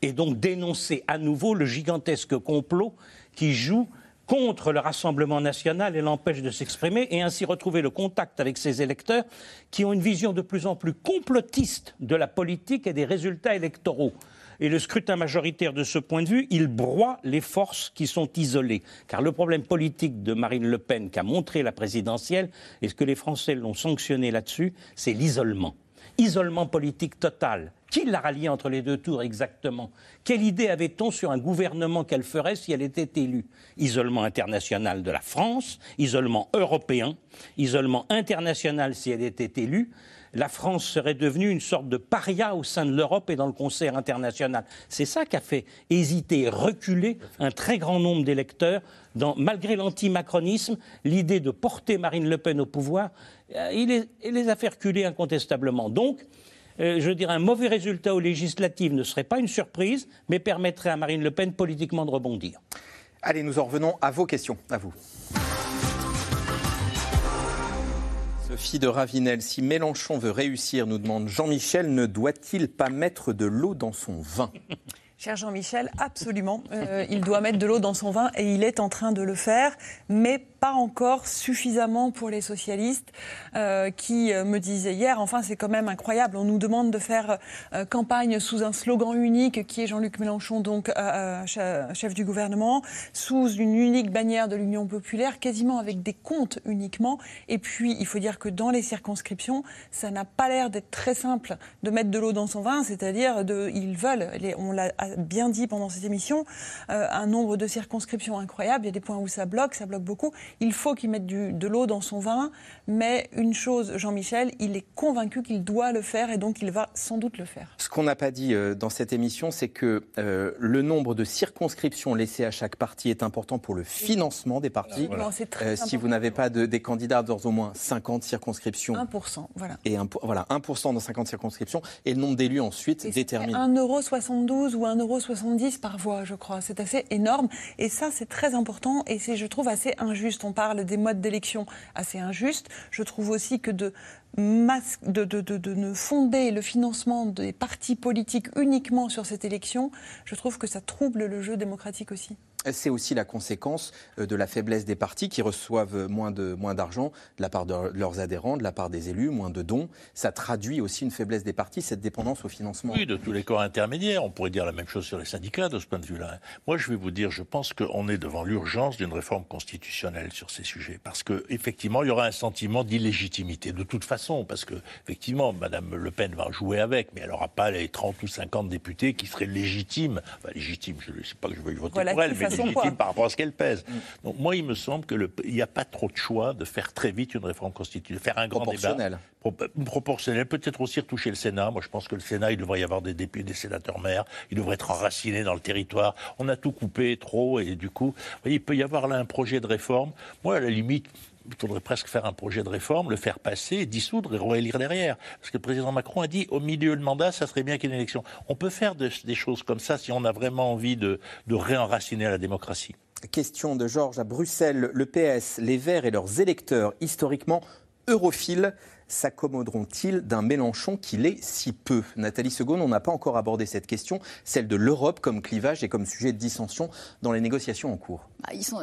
et donc dénoncer à nouveau le gigantesque complot qui joue contre le Rassemblement national et l'empêche de s'exprimer, et ainsi retrouver le contact avec ces électeurs qui ont une vision de plus en plus complotiste de la politique et des résultats électoraux. Et le scrutin majoritaire, de ce point de vue, il broie les forces qui sont isolées. Car le problème politique de Marine Le Pen qu'a montré la présidentielle, et ce que les Français l'ont sanctionné là-dessus, c'est l'isolement. Isolement politique total. Qui l'a rallié entre les deux tours exactement? Quelle idée avait-on sur un gouvernement qu'elle ferait si elle était élue? Isolement international de la France, isolement européen, isolement international si elle était élue, la France serait devenue une sorte de paria au sein de l'Europe et dans le concert international. C'est ça qui a fait hésiter, reculer un très grand nombre d'électeurs dans, malgré l'anti-macronisme, l'idée de porter Marine Le Pen au pouvoir, euh, il, les, a fait reculer incontestablement. Donc, euh, je dirais, un mauvais résultat aux législatives ne serait pas une surprise, mais permettrait à Marine Le Pen politiquement de rebondir. Allez, nous en revenons à vos questions, à vous. Sophie de Ravinel, si Mélenchon veut réussir, nous demande Jean-Michel, ne doit-il pas mettre de l'eau dans son vin? Cher Jean-Michel, absolument. Euh, il doit mettre de l'eau dans son vin et il est en train de le faire, mais pas encore suffisamment pour les socialistes euh, qui euh, me disaient hier, enfin c'est quand même incroyable, on nous demande de faire campagne sous un slogan unique qui est Jean-Luc Mélenchon, donc chef du gouvernement, sous une unique bannière de l'Union populaire, quasiment avec des comptes uniquement. Et puis il faut dire que dans les circonscriptions, ça n'a pas l'air d'être très simple de mettre de l'eau dans son vin, c'est-à-dire ils veulent, bien dit pendant cette émission, un nombre de circonscriptions incroyable. Il y a des points où ça bloque, ça bloque beaucoup. Il faut qu'il mette de l'eau dans son vin, mais une chose, Jean-Michel, il est convaincu qu'il doit le faire et donc il va sans doute le faire. Ce qu'on n'a pas dit euh, dans cette émission, c'est que euh, le nombre de circonscriptions laissées à chaque parti est important pour le financement des partis. Euh, si vous n'avez pas de, des candidats dans au moins 50 circonscriptions. 1%, voilà. Et voilà, 1% dans 50 circonscriptions. Et le nombre d'élus ensuite détermine. 1,72€ ou 1,70€ par voix, je crois. C'est assez énorme. Et ça, c'est très important et c'est, je trouve, assez injuste. On parle des modes d'élection assez injustes. Je trouve aussi que de, de, ne fonder le financement des partis politiques uniquement sur cette élection, je trouve que ça trouble le jeu démocratique aussi c'est aussi la conséquence euh, de la faiblesse des partis qui reçoivent moins de moins d'argent de la part de leurs adhérents, de la part des élus, moins de dons. Ça traduit aussi une faiblesse des partis, cette dépendance au financement. Oui, de tous les corps intermédiaires. On pourrait dire la même chose sur les syndicats de ce point de vue-là. Moi, je vais vous dire, je pense qu'on est devant l'urgence d'une réforme constitutionnelle sur ces sujets, parce que effectivement, il y aura un sentiment d'illégitimité de toute façon, parce que effectivement, Madame Le Pen va jouer avec, mais elle n'aura pas les 30 ou 50 députés qui seraient légitimes. Enfin, légitimes, je ne sais pas que je veuille voter pour elle, mais légitime par rapport à ce qu'elle pèse. Donc moi, il me semble qu'il n'y a pas trop de choix de faire très vite une réforme constitutionnelle, faire un grand débat. Proportionnel, peut-être aussi retoucher le Sénat. Moi, je pense que le Sénat, il devrait y avoir des députés, des sénateurs maires. Il devrait être enraciné dans le territoire. On a tout coupé trop et du coup, il peut y avoir là un projet de réforme. Moi, à la limite, il faudrait presque faire un projet de réforme, le faire passer, dissoudre et réélire derrière. Parce que le président Macron a dit, au milieu de mandat, ça serait bien qu'il y ait une élection. On peut faire des choses comme ça si on a vraiment envie de, de réenraciner la démocratie. Question de Georges à Bruxelles. Le PS, les Verts et leurs électeurs, historiquement europhiles, s'accommoderont-ils d'un Mélenchon qui l'est si peu? Nathalie Segonde, on n'a pas encore abordé cette question, celle de l'Europe comme clivage et comme sujet de dissension dans les négociations en cours. Bah, sont,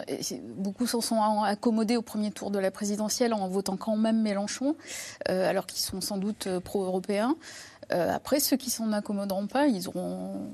beaucoup s'en sont accommodés au premier tour de la présidentielle en votant quand même Mélenchon, euh, alors qu'ils sont sans doute euh, pro-européens. Euh, après, ceux qui s'en accommoderont pas, ils auront,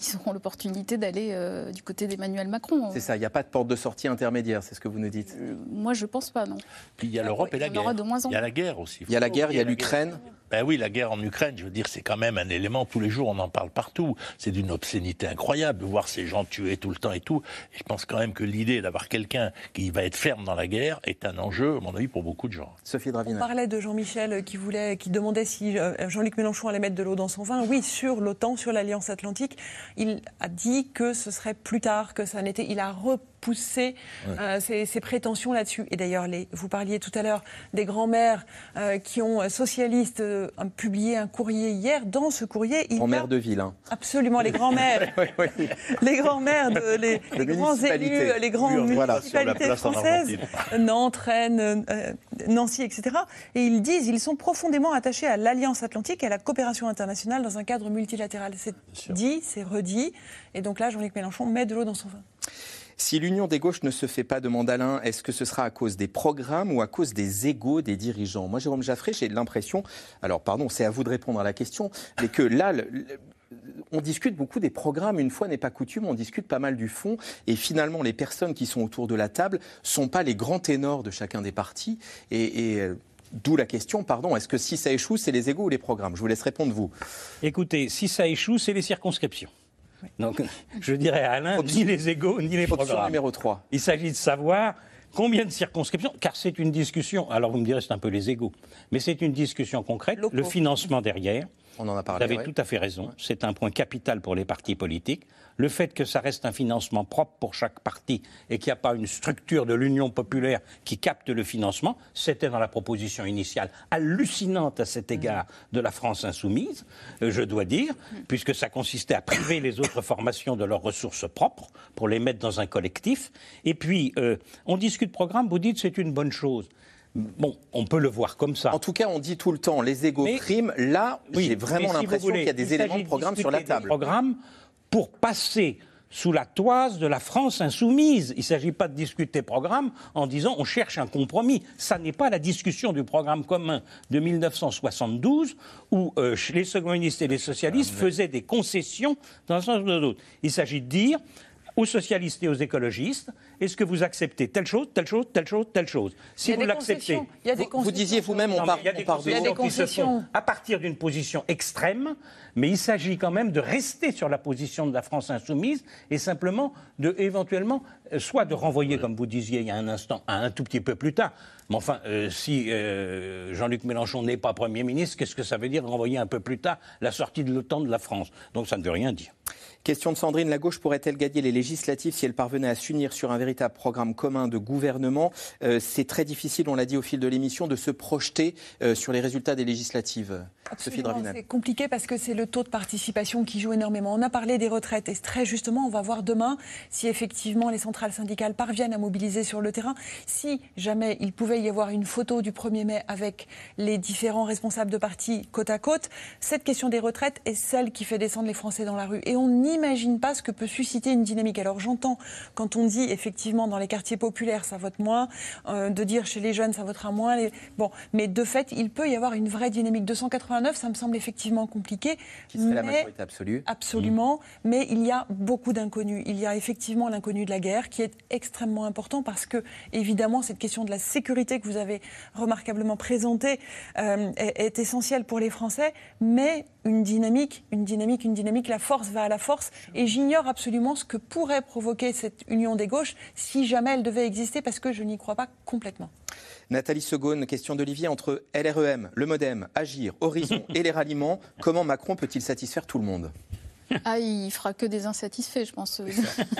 ils auront l'opportunité d'aller euh, du côté d'Emmanuel Macron. C'est ça, il n'y a pas de porte de sortie intermédiaire, c'est ce que vous nous dites euh, Moi, je pense pas, non. Puis il y a l'Europe et la guerre. Il y a la guerre aussi. Il y a la guerre, il y a l'Ukraine. Ben oui, la guerre en Ukraine, je veux dire, c'est quand même un élément, tous les jours on en parle partout. C'est d'une obscénité incroyable de voir ces gens tués tout le temps et tout. Et je pense quand même que l'idée d'avoir quelqu'un qui va être ferme dans la guerre est un enjeu, à mon avis, pour beaucoup de gens. Sophie Dravina. On parlait de Jean-Michel qui voulait, qui demandait si euh, Jean-Luc Mélenchon allait mettre de l'eau dans son vin. Oui, sur l'OTAN, sur l'Alliance Atlantique, il a dit que ce serait plus tard, que ça n'était. Il a pousser euh, ses, prétentions là-dessus. Et d'ailleurs, vous parliez tout à l'heure des grands-mères euh, qui ont, euh, socialistes, publié un courrier hier. Dans ce courrier, il Grand-mère de ville. Hein. Absolument, les grands-mères. Les grands-mères, les, grands élus, les grandes municipalités françaises, Nantes, Rennes, Nancy, etc. Et ils disent ils sont profondément attachés à l'Alliance Atlantique et à la coopération internationale dans un cadre multilatéral. C'est dit, c'est redit. Et donc là, Jean-Luc Mélenchon met de l'eau dans son vin. Si l'union des gauches ne se fait pas, demande Alain, est-ce que ce sera à cause des programmes ou à cause des égaux des dirigeants? Moi, Jérôme Jaffré, j'ai l'impression, alors pardon, c'est à vous de répondre à la question, mais que là, on discute beaucoup des programmes, une fois n'est pas coutume, on discute pas mal du fond, et finalement les personnes qui sont autour de la table sont pas les grands ténors de chacun des partis, et, euh, D'où la question, pardon, est-ce que si ça échoue, c'est les égaux ou les programmes? Je vous laisse répondre, vous. Écoutez, si ça échoue, c'est les circonscriptions. Donc, je dirais à Alain, ni les égaux, ni les programmes. numéro 3. Il s'agit de savoir combien de circonscriptions, car c'est une discussion, alors vous me direz c'est un peu les égaux, mais c'est une discussion concrète, le financement derrière. On en a parlé. Vous avez tout à fait raison, c'est un point capital pour les partis politiques le fait que ça reste un financement propre pour chaque parti et qu'il n'y a pas une structure de l'Union populaire qui capte le financement, c'était dans la proposition initiale hallucinante à cet égard de la France insoumise, euh, je dois dire, puisque ça consistait à priver les autres formations de leurs ressources propres pour les mettre dans un collectif. Et puis, euh, on discute programme, vous dites c'est une bonne chose. Bon, on peut le voir comme ça. En tout cas, on dit tout le temps les égaux. Là, j'ai vraiment l'impression qu'il y a des éléments de programme sur la table. Programme, pour passer sous la toise de la France insoumise. Il ne s'agit pas de discuter programme en disant on cherche un compromis. Ça n'est pas la discussion du programme commun de 1972 où euh, les communistes et les socialistes ah, faisaient des concessions dans un sens ou dans l'autre. Il s'agit de dire aux socialistes et aux écologistes, est-ce que vous acceptez telle chose, telle chose, telle chose, telle chose? Si vous l'acceptez, vous, vous, disiez vous-même, on part, il y a des, concessions. à partir d'une position extrême, mais il s'agit quand même de rester sur la position de la France insoumise et simplement de éventuellement, euh, soit de renvoyer, comme vous disiez il y a un instant, un tout petit peu plus tard. Mais enfin, euh, si euh, Jean-Luc Mélenchon n'est pas Premier ministre, qu'est-ce que ça veut dire renvoyer un peu plus tard la sortie de l'OTAN de la France? Donc ça ne veut rien dire. Question de Sandrine, la gauche pourrait-elle gagner les législatives si elle parvenait à s'unir sur un véritable programme commun de gouvernement? C'est très difficile, on l'a dit au fil de l'émission, de se projeter sur les résultats des législatives. C'est compliqué parce que c'est le taux de participation qui joue énormément. On a parlé des retraites et très justement, on va voir demain si effectivement les centrales syndicales parviennent à mobiliser sur le terrain. Si jamais il pouvait y avoir une photo du 1er mai avec les différents responsables de partis côte à côte, cette question des retraites est celle qui fait descendre les Français dans la rue. Et on n'imagine pas ce que peut susciter une dynamique. Alors j'entends quand on dit effectivement dans les quartiers populaires ça vote moins, euh, de dire chez les jeunes ça votera moins. Bon, mais de fait, il peut y avoir une vraie dynamique. 289, ça me semble effectivement compliqué. Qui serait la majorité absolue Absolument. Mais il y a beaucoup d'inconnus. Il y a effectivement l'inconnu de la guerre qui est extrêmement important parce que, évidemment, cette question de la sécurité que vous avez remarquablement présentée euh, est, est essentielle pour les Français. Mais une dynamique, une dynamique, une dynamique, la force va à la force. Et j'ignore absolument ce que pourrait provoquer cette union des gauches si jamais elle devait exister parce que je n'y crois pas complètement. Nathalie Segaune, question d'Olivier. Entre LREM, le Modem, Agir, Horizon et les ralliements, comment Macron peut-il satisfaire tout le monde? Ah, il fera que des insatisfaits, je pense.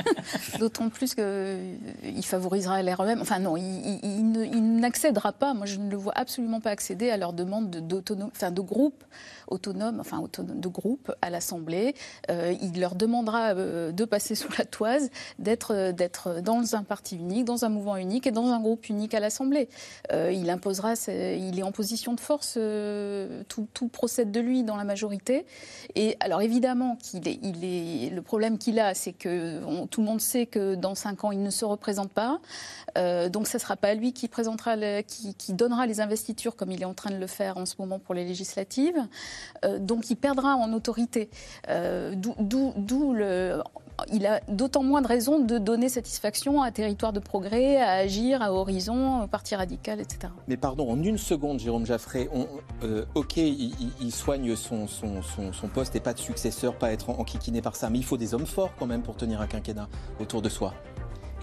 D'autant plus qu'il euh, favorisera LREM. Enfin, non, il, n'accédera pas. Moi, je ne le vois absolument pas accéder à leur demande d'autonomie, enfin, de groupe autonome, enfin, de groupe à l'Assemblée. Euh, il leur demandera euh, de passer sous la toise, d'être, d'être dans un parti unique, dans un mouvement unique et dans un groupe unique à l'Assemblée. il imposera, il est en position de force, tout, tout procède de lui dans la majorité. Et alors, évidemment, qu'il le problème qu'il a, c'est que tout le monde sait que dans cinq ans, il ne se représente pas. Euh, donc, ce ne sera pas lui qui, présentera qui, donnera les investitures comme il est en train de le faire en ce moment pour les législatives. Euh, donc, il perdra en autorité. Euh, d'où le il a d'autant moins de raisons de donner satisfaction à Territoire de Progrès, à Agir, à Horizon, au Parti Radical, etc. Mais pardon, en une seconde, Jérôme Jaffré, euh, ok, il, soigne son, poste et pas de successeur, pas être enquiquiné par ça, mais il faut des hommes forts quand même pour tenir un quinquennat autour de soi.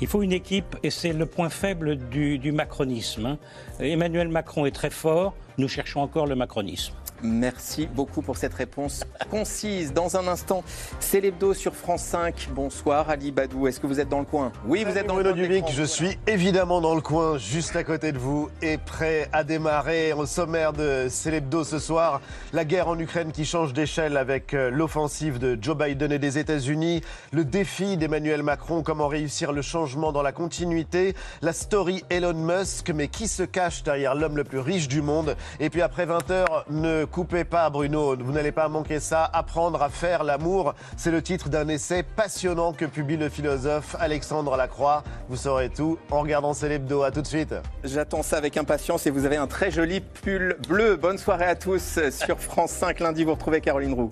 Il faut une équipe, et c'est le point faible du, macronisme. Hein. Emmanuel Macron est très fort, nous cherchons encore le macronisme. Merci beaucoup pour cette réponse concise. Dans un instant, c'est l'hebdo sur France 5. Bonsoir Ali Badou, est-ce que vous êtes dans le coin? Oui, vous êtes dans le coin. Je suis évidemment dans le coin, juste à côté de vous, et prêt à démarrer au sommaire de Célébdo ce soir. La guerre en Ukraine qui change d'échelle avec euh, l'offensive de Joe Biden et des États-Unis, le défi d'Emmanuel Macron, comment réussir le changement dans la continuité, la story Elon Musk, mais qui se cache derrière l'homme le plus riche du monde. Et puis après 20 heures, ne coupez pas, Bruno. Vous n'allez pas manquer ça. Apprendre à faire l'amour. C'est le titre d'un essai passionnant que publie le philosophe Alexandre Lacroix. Vous saurez tout en regardant Célébdo. À tout de suite. J'attends ça avec impatience et vous avez un très joli pull bleu. Bonne soirée à tous sur France 5. Lundi, vous retrouvez Caroline Roux.